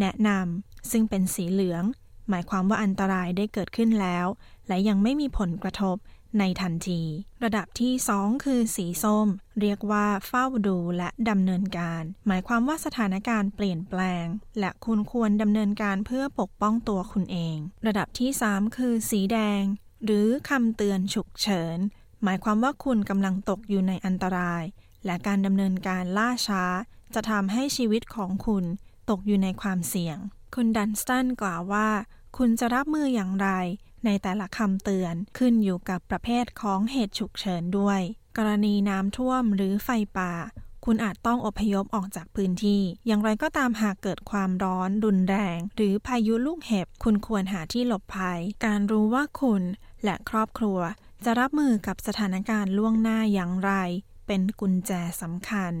แนะนำซึ่งเป็นสีเหลือง หมายความว่าอันตรายได้เกิดขึ้นแล้ว และยังไม่มีผลกระทบ ในทันที ระดับที่ 2 คือสีส้ม เรียกว่าเฝ้าดูและดำเนินการ หมายความว่าสถานการณ์เปลี่ยนแปลง และคุณควรดำเนินการเพื่อปกป้องตัวคุณเอง ระดับที่ 3 คือสีแดง หรือคำเตือนฉุกเฉิน หมายความว่าคุณกำลังตกอยู่ในอันตราย และการดำเนินการล่าช้า จะทำให้ชีวิตของคุณตกอยู่ในความเสี่ยง คุณดันสตันกล่าวว่า คุณจะรับมืออย่างไร ในแต่ละคำเตือนขึ้นอยู่กับประเภทของเหตุฉุกเฉินด้วย กรณีน้ำท่วมหรือไฟป่า คุณอาจต้องอพยพออกจากพื้นที่ อย่างไรก็ตามหากเกิดความร้อนรุนแรง หรือพายุลูกเห็บ คุณควรหาที่หลบภัย การรู้ว่าคุณและครอบครัว จะรับมือกับสถานการณ์ล่วงหน้าอย่างไร เป็นกุญแจสำคัญ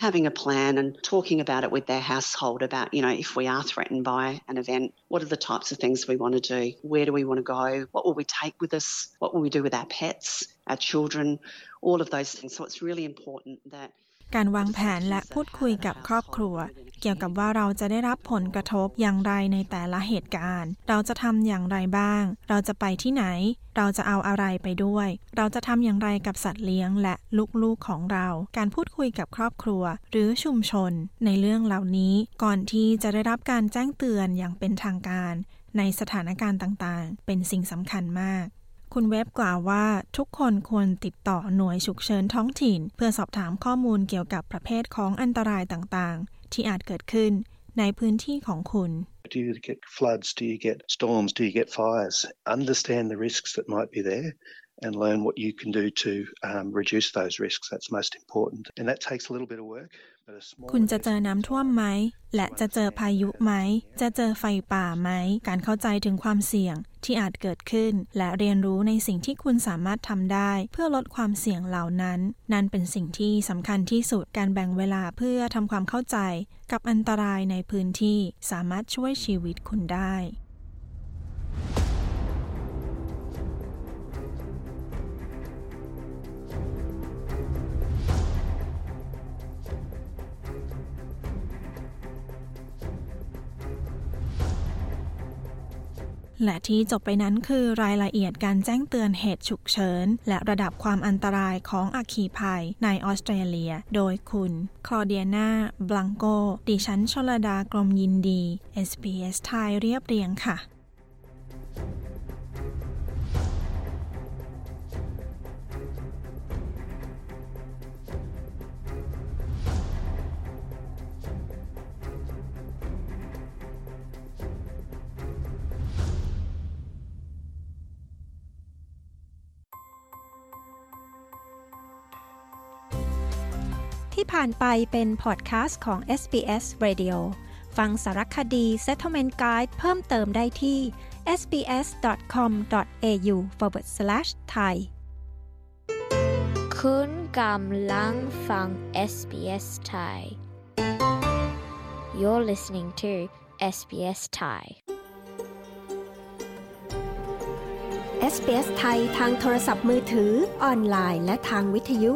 having a plan and talking about it with their household about, you know, if we are threatened by an event, what are the types of things we want to do? Where do we want to go? What will we take with us? What will we do with our pets, our children? All of those things. So it's really important that การวางแผนและพูดคุยกับครอบครัว เกี่ยวกับว่าเราจะได้รับผลกระทบอย่างไรในแต่ละเหตุการณ์ เราจะทำอย่างไรบ้าง เราจะไปที่ไหน เราจะเอาอะไรไปด้วย เราจะทำอย่างไรกับสัตว์เลี้ยงและลูกๆของเรา การพูดคุยกับครอบครัว หรือชุมชน ในเรื่องเหล่านี้ก่อนที่จะได้รับการแจ้งเตือนอย่างเป็นทางการ ในสถานการณ์ต่างๆ เป็นสิ่งสำคัญมาก คุณเว็บกล่าวว่าทุกคนควรติดต่อหน่วยฉุกเฉินท้องถิ่น เพื่อสอบถามข้อมูลเกี่ยวกับประเภทของอันตรายต่างๆ ที่อาจเกิดขึ้นในพื้นที่ของคุณ Do you get floods? Do you get storms? Do you get fires? Understand the risks that might be there and learn what you can do to um, reduce those risks. That's most important. And that takes a little bit of work. คุณจะเจอน้ำท่วมไหม และจะเจอพายุไหม จะเจอไฟป่าไหม การเข้าใจถึงความเสี่ยงที่อาจเกิดขึ้น และเรียนรู้ในสิ่งที่คุณสามารถทำได้ เพื่อลดความเสี่ยงเหล่านั้น นั่นเป็นสิ่งที่สำคัญที่สุดการแบ่งเวลาเพื่อทำความเข้าใจ กับอันตรายในพื้นที่สามารถช่วยชีวิตคุณได้ และที่จบไปนั้นคือรายละเอียดการแจ้งเตือนเหตุฉุกเฉิน และระดับความอันตรายของอัคคีภัยในออสเตรเลีย โดยคุณคลอเดียนาบลังโก ดิฉันชลดากรมยินดี SBS ไทยเรียบเรียงค่ะ ที่ผ่านไปเป็นพอดแคสต์ของ SBS Radio ฟังสารคดี Settlement Guide เพิ่มเติมได้ที่ sbs.com.au forward slash thai คุณกำลังฟัง SBS Thai You're listening to SBS Thai SBS ไทยทางโทรศัพท์มือถือ ออนไลน์ และทางวิทยุ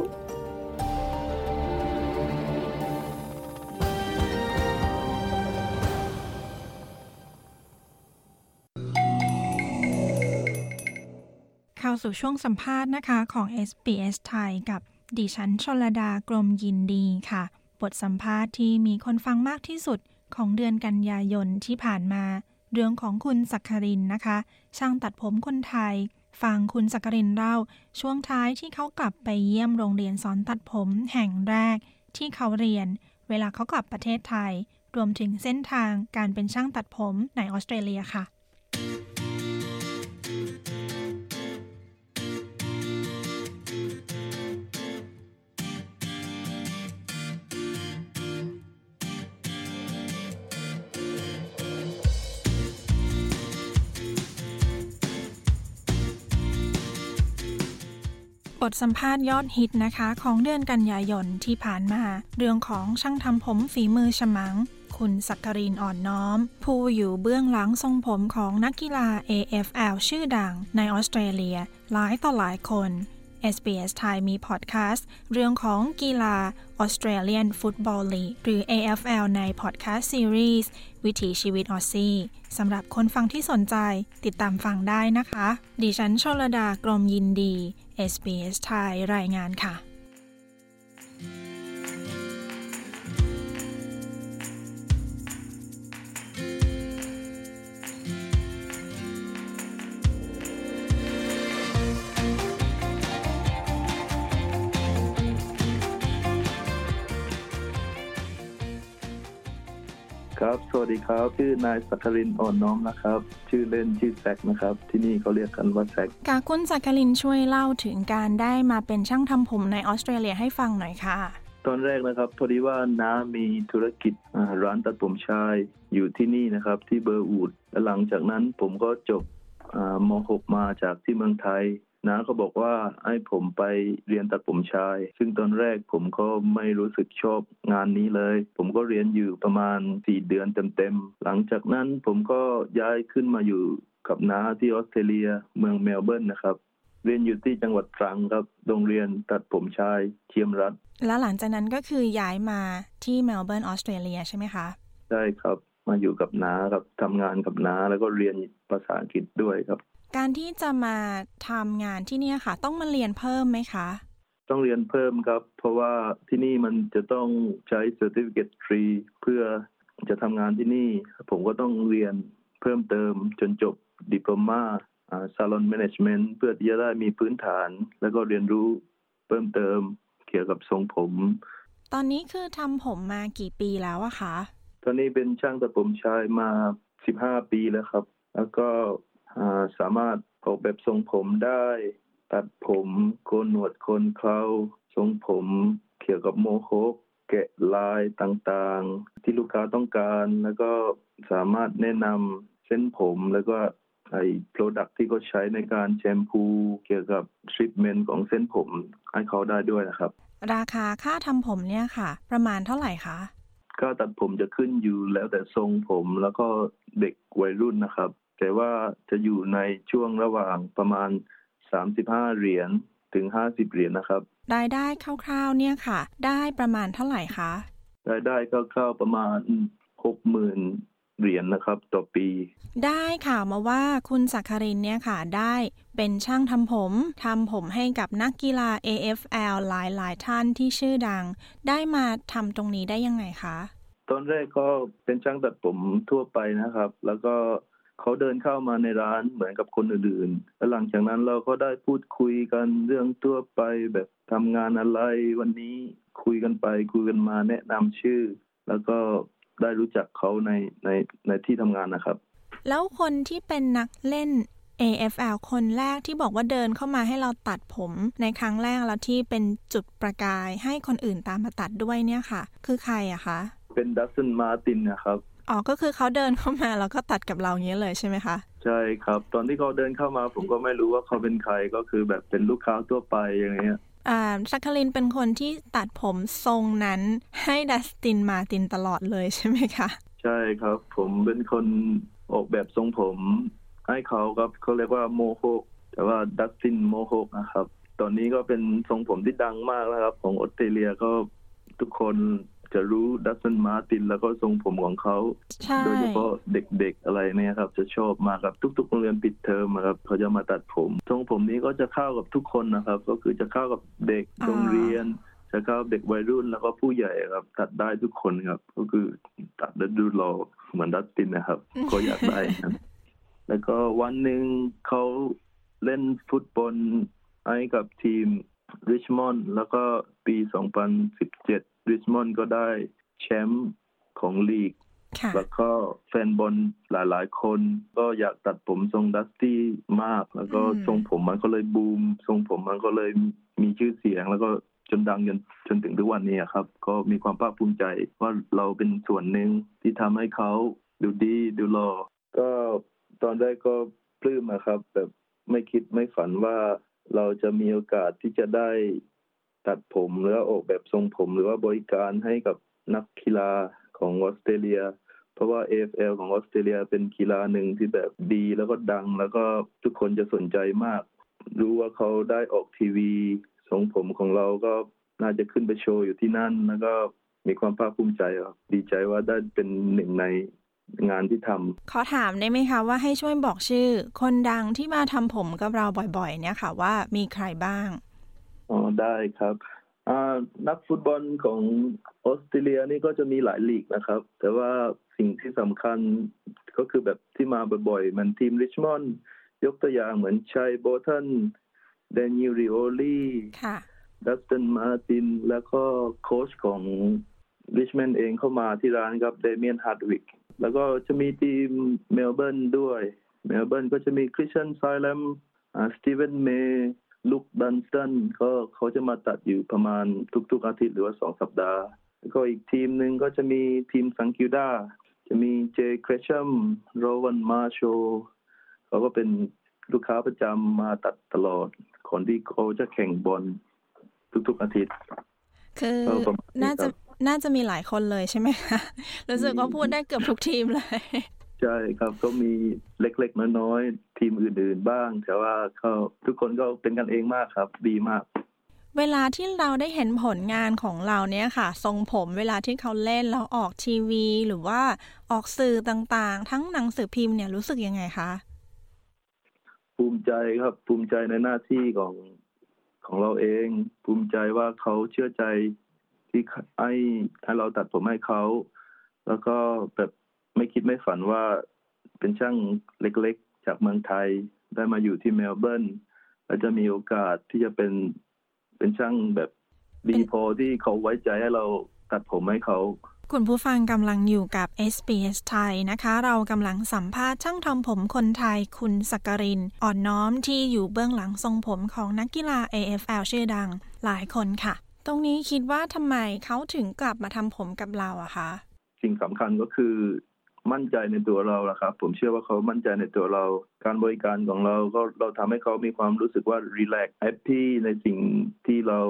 าสู่ช่วงสัมภาษณ์นะคะของ SBS ไทยกับดิฉันชลดากรมยินดีค่ะ บทสัมภาษณ์ที่มีคนฟังมากที่สุดของเดือนกันยายนที่ผ่านมา เรื่องของคุณสักครินนะคะ ช่างตัดผมคนไทย ฟังคุณสักครินเล่า ช่วงท้ายที่เขากลับไปเยี่ยมโรงเรียนสอนตัดผมแห่งแรก ที่เขาเรียน เวลาเขากลับประเทศไทย รวมถึงเส้นทางการเป็นช่างตัดผมในออสเตรเลียค่ะ บทสัมภาษณ์ยอดฮิตนะคะของเดือนกันยายนที่ผ่านมา เรื่องของช่างทำผมฝีมือฉมัง คุณสักกรินอ่อนน้อม ผู้อยู่เบื้องหลังทรงผมของนักกีฬา AFL ชื่อดังในออสเตรเลีย หลายต่อหลายคน SBS ไทยมีพอดแคสต์เรื่องของกีฬา Australian Football League หรือ AFL ในพอดแคสต์ซีรีส์วิถีชีวิตออซซี่สำหรับคนฟังที่สนใจติดตามฟังได้นะคะ ดิฉันชลดากรมยินดี SBS ไทยรายงานค่ะ ครับ สวัสดีครับชื่อนายสักครินอ่อนน้อมนะครับ ชื่อเล่นชื่อแซกนะครับ ที่นี่เขาเรียกกันว่าแซกกาคุณสักครินช่วยเล่าถึงการได้มาเป็นช่างทำผมในออสเตรเลียให้ฟังหน่อยค่ะ ตอนแรกนะครับพอดีว่าน้ามีธุรกิจร้านตัดผมชายอยู่ที่นี่นะครับ ที่เบอร์อูดและหลังจากนั้นผมก็จบม .6 มาจากที่เมืองไทย น้าก็บอกว่าให้ผมไปเรียนตัดผมชาย ซึ่งตอนแรกผมก็ไม่รู้สึกชอบงานนี้เลย ผมก็เรียนอยู่ประมาณสี่เดือนเต็มๆ หลังจากนั้นผมก็ย้ายขึ้นมาอยู่กับน้าที่ออสเตรเลียเมืองเมลเบิร์นนะครับ เรียนอยู่ที่จังหวัดตรังครับ โรงเรียนตัดผมชายสยามรัฐ แล้วหลังจากนั้นก็คือย้ายมาที่เมลเบิร์นออสเตรเลียใช่ไหมคะ ใช่ครับ มาอยู่กับน้าครับทำงานกับน้าแล้วก็เรียนภาษาอังกฤษด้วยครับ การที่จะมาทำงานที่นี่ค่ะ ต้องมาเรียนเพิ่มไหมคะ ต้องเรียนเพิ่มครับ เพราะว่าที่นี่มันจะต้องใช้ Certificate ฟรีเพื่อจะทำงานที่นี่ ผมก็ต้องเรียนเพิ่มเติมจนจบดิปโลมาซาลอนแมネจเมนต์เพื่อที่จะได้มีพื้นฐาน แล้วก็เรียนรู้เพิ่มเติมเกี่ยวกับทรงผม ตอนนี้คือทำผมมากี่ปีแล้วอะคะ ตอนนี้เป็นช่างตัดผมชายมา15ปีแล้วครับ แล้วก็ สามารถออกแบบทรงผมได้ ตัดผมโกนหนวดโคนเคราทรงผมเกี่ยวกับโมโฮกแกะลายต่างๆ ที่ลูกค้าต้องการ แล้วก็สามารถแนะนำเส้นผมแล้วก็ไอ้โปรดักที่เขาใช้ในการแชมพูเกี่ยวกับทรีทเมนต์ของเส้นผมให้เขาได้ด้วยนะครับ ราคาค่าทำผมเนี่ยค่ะ ประมาณเท่าไหร่คะค่าตัดผมจะขึ้นอยู่แล้วแต่ทรงผมแล้วก็เด็กวัยรุ่นนะครับ แต่ว่าจะอยู่ในช่วงระหว่างประมาณ 35 เหรียญถึง 50 เหรียญนะครับ รายได้คร่าวๆเนี่ยค่ะ ได้ประมาณเท่าไหร่คะ รายได้คร่าวๆประมาณ 60,000เหรียญนะครับต่อปี ได้ข่าวมาว่าคุณสักคารินเนี่ยค่ะได้เป็นช่างทำผมทำผมให้กับนักกีฬา AFL หลายๆท่านที่ชื่อดัง ได้มาทำตรงนี้ได้ยังไงคะ ตอนแรกก็เป็นช่างตัดผมทั่วไปนะครับ แล้วก็ เขาเดินเข้ามาในร้านเหมือนกับคนอื่นๆแล้วหลังจากนั้นเราก็ได้พูดคุยกันเรื่องทั่วไปแบบทำงานอะไรวันนี้คุยกันไปคุยกันมาแนะนำชื่อ แล้วก็ได้รู้จักเขาในในในที่ทำงานนะครับ แล้วคนที่เป็นนักเล่น AFL คนแรกที่บอกว่าเดินเข้ามาให้เราตัดผมในครั้งแรกแล้วที่เป็นจุดประกายให้คนอื่นตามมาตัดด้วยเนี่ยค่ะ คือใครอะคะ เป็นดัซสันมาตินนะครับ อ๋อ ก็คือเขาเดินเข้ามาแล้วก็ตัดกับเราอย่างนี้เลยใช่ไหมคะ ใช่ครับ ตอนที่เขาเดินเข้ามาผมก็ไม่รู้ว่าเขาเป็นใครก็คือแบบเป็นลูกค้าทั่วไปอย่างเงี้ยอ่าซักคารินเป็นคนที่ตัดผมทรงนั้นให้ดัสตินมาตินตลอดเลยใช่ไหมคะ ใช่ครับ ผมเป็นคนออกแบบทรงผมให้เขาครับเขาเรียกว่า mohawk แต่ว่า Dusty mohawk นะครับ ตอนนี้ก็เป็นทรงผมที่ดังมากแล้วครับ ของออสเตรเลียก็ทุกคน จะรู้ Dustin Martin แล้วก็ทรงผมของเขา โดยเฉพาะเด็กๆอะไรเนี่ยครับ จะชอบมากครับทุกๆโรงเรียนปิดเทอมครับเขาจะมาตัดผมทรงผมนี้ก็จะเข้ากับทุกคนนะครับ ก็คือจะเข้ากับเด็กโรงเรียนจะเข้าเด็กวัยรุ่นแล้วก็ผู้ใหญ่ครับ ตัดได้ทุกคนครับ ก็คือตัดแล้วดูรอเหมือนดัสตินนะครับเขาอยากได้ครับแล้วก็วันหนึ่งเขาเล่นฟุตบอลให้กับทีมริชมอนด์แล้วก็ปี 2017 ริชมอนด์ก็ได้แชมป์ของลีก แล้วก็แฟนบอลหลาย ๆ คนก็อยากตัดผมทรงดัสตี้มาก แล้วก็ทรงผมมันก็เลยบูม ทรงผมมันก็เลยมีชื่อเสียงแล้วก็จนดังจนจนถึงทุกวันนี้ครับ ก็มีความภาคภูมิใจว่าเราเป็นส่วนหนึ่งที่ทำให้เขาดูดีดูหล่อก็ตอนแรกก็ปลื้มนะครับ แบบไม่คิดไม่ฝันว่าเราจะมีโอกาสที่จะได้ ตัดผมหรือออกแบบทรงผม หรือว่าบริการให้กับนักกีฬาของออสเตรเลีย เพราะว่า AFL ของออสเตรเลียเป็นกีฬาหนึ่งที่แบบดีแล้วก็ดัง แล้วก็ทุกคนจะสนใจมาก รู้ว่าเขาได้ออกทีวีทรงผมของเราก็น่าจะขึ้นไปโชว์อยู่ที่นั่น แล้วก็มีความภาคภูมิใจครับดีใจว่าได้เป็นหนึ่งในงานที่ทำขอถามได้ไหมคะว่าให้ช่วยบอกชื่อ คนดังที่มาทำผมกับเราบ่อยๆ เนี่ยค่ะว่ามีใครบ้าง อ๋อได้ครับนักฟุตบอลของออสเตรเลียนี่ก็จะมีหลายลีกนะครับ แต่ว่าสิ่งที่สำคัญก็คือแบบที่มาบ่อยๆ มันทีม Richmond ยกตัวอย่างเหมือน Shai Bolton Daniel Rioli Dustin Martin แล้วก็โค้ชของ Richmond เองเข้ามาที่ร้านครับ Damien Hardwick แล้วก็จะมีทีมเมลเบิร์นด้วย เมลเบิร์นก็จะมี Christian Salem Steven May Luke Dunstan เขาเขาจะมาตัดอยู่ประมาณทุก ๆ อาทิตย์หรือว่าสองสัปดาห์ แล้วก็อีกทีมหนึ่งก็จะมีทีมสังคิวดาจะมีเจครชัมโรวันมาโชเขาก็เป็นลูกค้าประจำมาตัดตลอดคนที่เขาจะแข่งบอลทุก ๆ อาทิตย์ คือน่าจะน่าจะมีหลายคนเลยใช่ไหมคะรู้สึกว่าพูดได้เกือบทุกทีมเลย ใช่ครับก็มีเล็กๆน้อยๆทีมอื่นๆบ้าง แต่ว่าเขาทุกคนก็เป็นกันเองมากครับ ดีมาก เวลาที่เราได้เห็นผลงานของเราเนี่ยค่ะ ทรงผมเวลาที่เขาเล่นแล้วออกทีวี หรือว่าออกสื่อต่างๆ ทั้งหนังสือพิมพ์เนี่ยรู้สึกยังไงคะภูมิใจครับภูมิใจในหน้าที่ของของเราเอง ภูมิใจว่าเขาเชื่อใจที่ให้ให้เราตัดผมให้เขา แล้วก็แบบ ไม่คิดไม่ฝันว่าเป็นช่างเล็กๆ จากเมืองไทยได้มาอยู่ที่เมลเบิร์นและจะมีโอกาสที่จะเป็นเป็นช่างแบบดีพอที่เขาไว้ใจให้เราตัดผมให้เขาคุณผู้ฟังกำลังอยู่กับ SBS ไทยนะคะ เรากำลังสัมภาษณ์ช่างทำผมคนไทยคุณสักกริน อ่อนน้อมที่อยู่เบื้องหลังทรงผมของนักกีฬา AFL ชื่อดังหลายคนค่ะ ตรงนี้คิดว่าทำไมเขาถึงกลับมาทำผมกับเราอะคะ สิ่งสำคัญก็คือ มั่นใจในตัวเราละครับ ผมเชื่อว่าเขามั่นใจในตัวเรา การบริการของเราก็เราทำให้เขามีความรู้สึกว่ารีแลกซ์แฮปปี้ในสิ่งที่เรา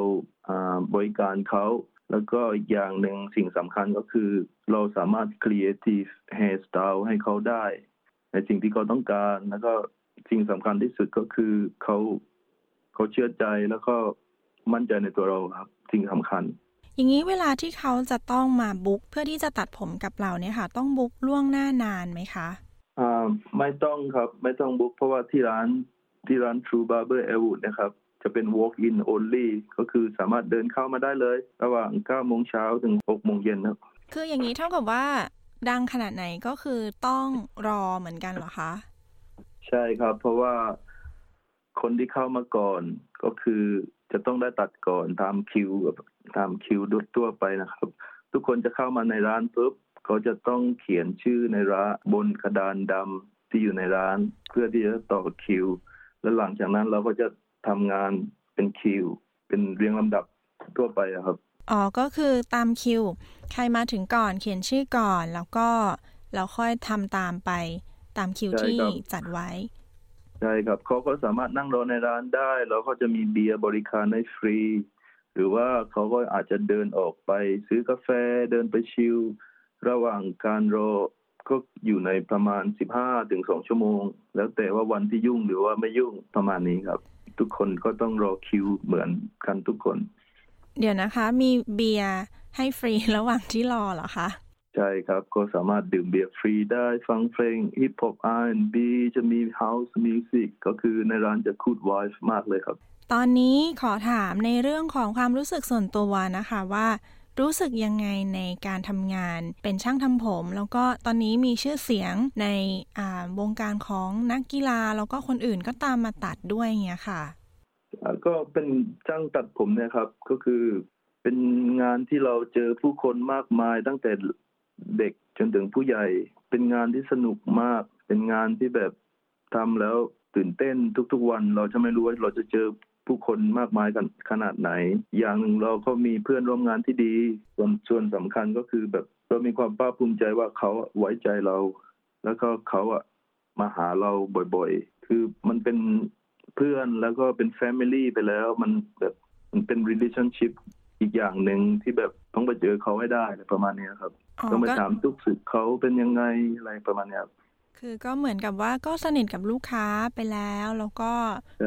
บริการเขาแล้วก็อีกอย่างหนึ่งสิ่งสำคัญก็คือ เราสามารถ creative hairstyle ให้เขาได้ ในสิ่งที่เขาต้องการ แล้วก็สิ่งสำคัญที่สุดก็คือเขาเขาเชื่อใจแล้วก็มั่นใจในตัวเราครับ สิ่งสำคัญ อย่างนี้เวลาที่เขาจะต้องมาบุ๊กเพื่อที่จะตัดผมกับเราเนี่ยค่ะ ต้องบุ๊กล่วงหน้านานไหมคะอ่าไม่ต้องครับไม่ต้องบุ๊กเพราะว่าที่ร้านที่ร้าน True Barber Elwood นะครับ จะเป็น walk in only ก็คือสามารถเดินเข้ามาได้เลย ระหว่าง9โมงเช้าถึง6โมงเย็นครับ คืออย่างนี้เท่ากับว่าดังขนาดไหนก็คือต้องรอเหมือนกันเหรอคะ ใช่ครับ เพราะว่าคนที่เข้ามาก่อนก็คือจะต้องได้ตัดก่อนตามคิว ตามคิวดุดตัวไปนะครับ ทุกคนจะเข้ามาในร้านปุ๊บเขาจะต้องเขียนชื่อในร้านบนกระดานดำที่อยู่ในร้าน เพื่อที่จะต่อคิว แล้วหลังจากนั้นเราก็จะทำงานเป็นคิว เป็นเรียงลำดับทั่วไปครับอ๋อก็คือตามคิว ใครมาถึงก่อนเขียนชื่อก่อน แล้วก็เราค่อยทำตามไปตามคิวที่จัดไว้ใช่ครับเขาก็สามารถนั่งรอในร้านได้ แล้วเขาจะมีเบียร์บริการให้ฟรี หรือว่าเขาก็อาจจะเดินออกไปซื้อกาแฟเดินไปชิลระหว่างการรอก็อยู่ในประมาณ 15ถึง2ชั่วโมง แล้วแต่ว่าวันที่ยุ่งหรือว่าไม่ยุ่งประมาณนี้ครับ ทุกคนก็ต้องรอคิวเหมือนกันทุกคน เดี๋ยวนะคะ มีเบียร์ให้ฟรีระหว่างที่รอเหรอคะ ใช่ครับ ก็สามารถดื่มเบียร์ฟรีได้ฟังเพลงฮิปฮอป R&B จะมี house music ก็คือในร้านจะ good vibe มากเลยครับ ตอนนี้ขอถามในเรื่องของความรู้สึกส่วนตัวนะคะว่า รู้สึกยังไงในการทำงาน เป็นช่างทำผม แล้วก็ตอนนี้มีชื่อเสียงในวงการของนักกีฬา แล้วก็คนอื่นก็ตามมาตัดด้วยเงี้ยค่ะก็เป็นช่างตัดผมนะครับก็คือเป็นงานที่เราเจอผู้คนมากมายตั้งแต่เด็กจนถึงผู้ใหญ่ เป็นงานที่สนุกมาก เป็นงานที่แบบทำแล้วตื่นเต้นทุกๆวัน เราจะไม่รู้ว่าเราจะเจอ ผู้คนมากมายกันขนาดไหน อย่างหนึ่งเราก็มีเพื่อนร่วมงานที่ดี ส่วนส่วนสำคัญก็คือแบบเรามีความภาคภูมิใจว่าเขาไว้ใจเรา แล้วก็เขาอะมาหาเราบ่อยๆ คือมันเป็นเพื่อนแล้วก็เป็นแฟมิลี่ไปแล้ว มันแบบมันเป็น relationship อีกอย่างหนึ่งที่แบบต้องไปเจอเขาให้ได้ประมาณนี้ครับ ต้องไปถามทุกสุขเขาเป็นยังไงอะไรประมาณนี้ครับ คือก็เหมือนกับว่าก็สนิทกับลูกค้าไปแล้ว แล้วก็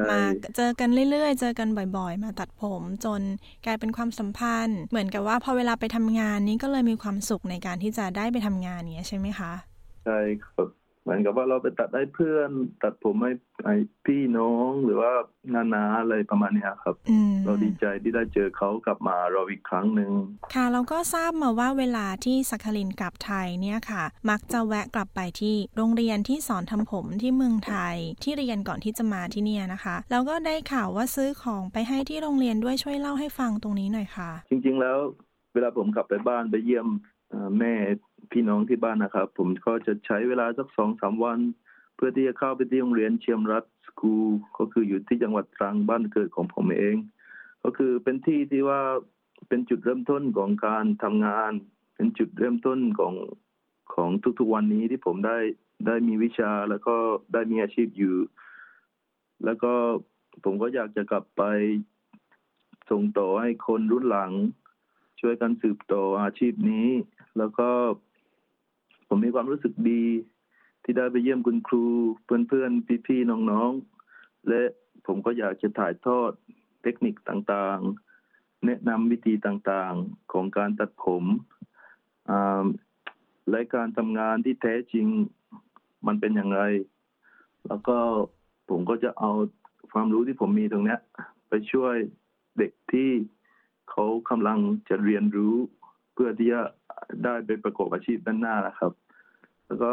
มาเจอกันเรื่อยๆ เจอกันบ่อยๆ มาตัดผมจนกลายเป็นความสัมพันธ์ เหมือนกับว่าพอเวลาไปทำงานนี้ก็เลยมีความสุขในการที่จะได้ไปทำงานเนี้ยใช่ไหมคะ ใช่ครับ เหมือนกับว่าเราไปตัดให้เพื่อน ตัดผมให้ไอพี่น้องหรือว่านานาอะไรประมาณนี้ครับ เราดีใจที่ได้เจอเขากลับมาเราอีกครั้งหนึ่งค่ะเราก็ทราบมาว่าเวลาที่สักคลินกลับไทยเนี่ยค่ะ มักจะแวะกลับไปที่โรงเรียนที่สอนทำผมที่เมืองไทยที่เรียนก่อนที่จะมาที่เนี่ยนะคะ แล้วก็ได้ข่าวว่าซื้อของไปให้ที่โรงเรียนด้วยช่วยเล่าให้ฟังตรงนี้หน่อยค่ะ จริง ๆ แล้ว เวลาผมกลับไปบ้านไปเยี่ยมแม่ พี่น้องที่บ้านนะครับ ผมก็จะใช้เวลาสักสองสามวัน เพื่อที่จะเข้าไปที่โรงเรียนเชียมรัฐสกูลก็คืออยู่ที่จังหวัดตรังบ้านเกิดของผมเอง ก็คือเป็นที่ที่ว่าเป็นจุดเริ่มต้นของการทำงาน เป็นจุดเริ่มต้นของของทุกๆวันนี้ที่ผมได้ได้มีวิชาแล้วก็ได้มีอาชีพอยู่ แล้วก็ผมก็อยากจะกลับไปส่งต่อให้คนรุ่นหลัง ช่วยกันสืบต่ออาชีพนี้ แล้วก็ ผมมีความรู้สึกดี ที่ได้ไปเยี่ยมคุณครู เพื่อนๆ พี่ๆ น้องๆ และผมก็อยากจะถ่ายทอดเทคนิคต่างๆ แนะนำวิธีต่างๆของการตัดผมและการทำงานที่แท้จริงมันเป็นอย่างไร แล้วก็ผมก็จะเอาความรู้ที่ผมมีตรงนี้ไปช่วยเด็กที่เขากำลังจะเรียนรู้ เพื่อที่จะได้ไปประกอบอาชีพด้านหน้านะครับ แล้วก็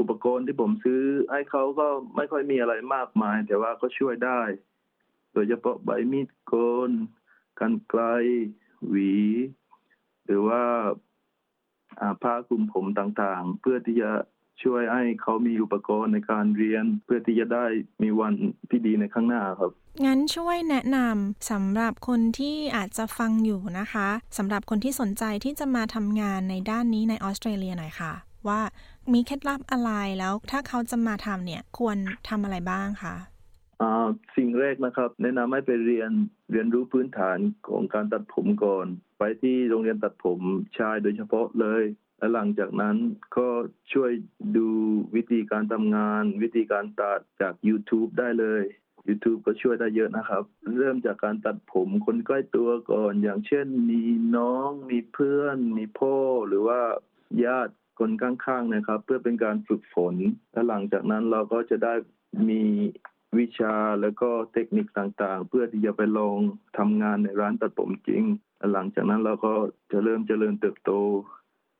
อุปกรณ์ที่ผมซื้อให้เขาก็ไม่ค่อยมีอะไรมากมาย แต่ว่าก็ช่วยได้ โดยเฉพาะใบมีดโกนกันไกล หวี หรือว่าผ้าคลุมผมต่างๆ เพื่อที่จะช่วยให้เขามีอุปกรณ์ในการเรียน เพื่อที่จะได้มีวันที่ดีในข้างหน้าครับ งั้นช่วยแนะนำสำหรับคนที่อาจจะฟังอยู่นะคะสำหรับคนที่สนใจที่จะมาทำงานในด้านนี้ในออสเตรเลียหน่อยค่ะ ว่ามีเคล็ดลับอะไรแล้วถ้าเขาจะมาทำเนี่ยควรทำอะไรบ้างคะสิ่งแรกนะครับ แนะนำให้ไปเรียนเรียนรู้พื้นฐานของการตัดผมก่อน ไปที่โรงเรียนตัดผมชายโดยเฉพาะเลย และหลังจากนั้นก็ช่วยดูวิธีการทำงาน วิธีการตัดจาก YouTube ได้เลย YouTube ก็ช่วยได้เยอะนะครับ เริ่มจากการตัดผมคนใกล้ตัวก่อน อย่างเช่น มีน้องมีเพื่อน มีพ่อหรือว่าญาติคนข้างๆนะครับ เพื่อเป็นการฝึกฝน และหลังจากนั้นเราก็จะได้มีวิชาแล้วก็เทคนิคต่างๆ เพื่อที่จะไปลองทำงานในร้านตัดผมจริง หลังจากนั้นเราก็จะเริ่มเจริญเติบโต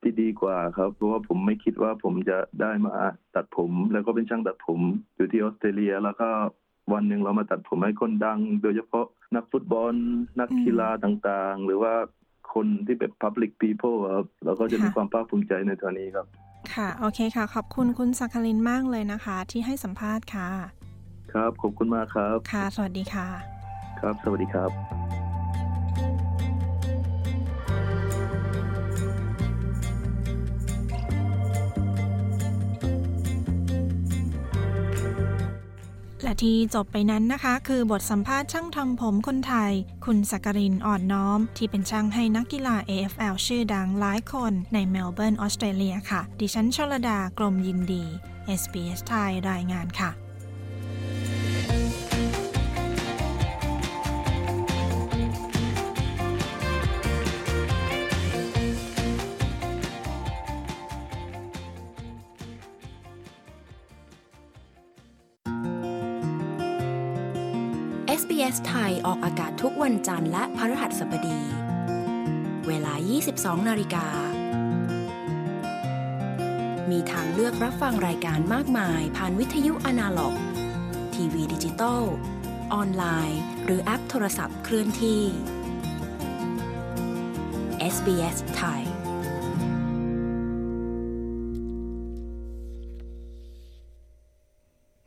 ที่ดีกว่าครับ เพราะว่าผมไม่คิดว่าผมจะได้มาตัดผม แล้วก็เป็นช่างตัดผมอยู่ที่ออสเตรเลียแล้วก็ วันหนึ่งเรามาตัดผมให้คนดัง โดยเฉพาะนักฟุตบอล นักกีฬาต่างๆ หรือว่าคนที่เป็น public people ครับเราก็จะมีความภาคภูมิใจในตัวนี้ครับ ค่ะ โอเคค่ะ ขอบคุณคุณสักคลินมากเลยนะคะ ที่ให้สัมภาษณ์ค่ะ ครับ ขอบคุณมากครับ ค่ะ สวัสดีค่ะ ครับ สวัสดีครับ และที่จบไปนั้นนะคะ คือบทสัมภาษณ์ช่างทำผมคนไทย คุณสักรินอ่อนน้อม ที่เป็นช่างให้นักกีฬา AFL ชื่อดังหลายคนในเมลเบิร์นออสเตรเลียค่ะ ดิฉันชลดากรมยินดี SBS ไทยรายงานค่ะ วันจันทร์และพฤหัสบดี เวลา 22 นาฬิกา มีทางเลือกรับฟังรายการมากมายผ่านวิทยุอนาล็อก ทีวีดิจิตอลออนไลน์ หรือแอปโทรศัพท์เคลื่อนที่ SBS ไทย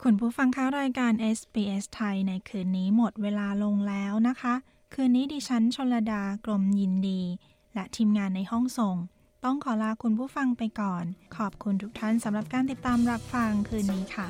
คุณผู้ฟังคะรายการ SBS ไทยในคืนนี้หมดเวลาลงแล้วนะคะ คืนนี้ดิฉันชนลดากรมยินดี และทีมงานในห้องส่ง ต้องขอลาคุณผู้ฟังไปก่อน ขอบคุณทุกท่านสำหรับการติดตามรับฟังคืนนี้ค่ะ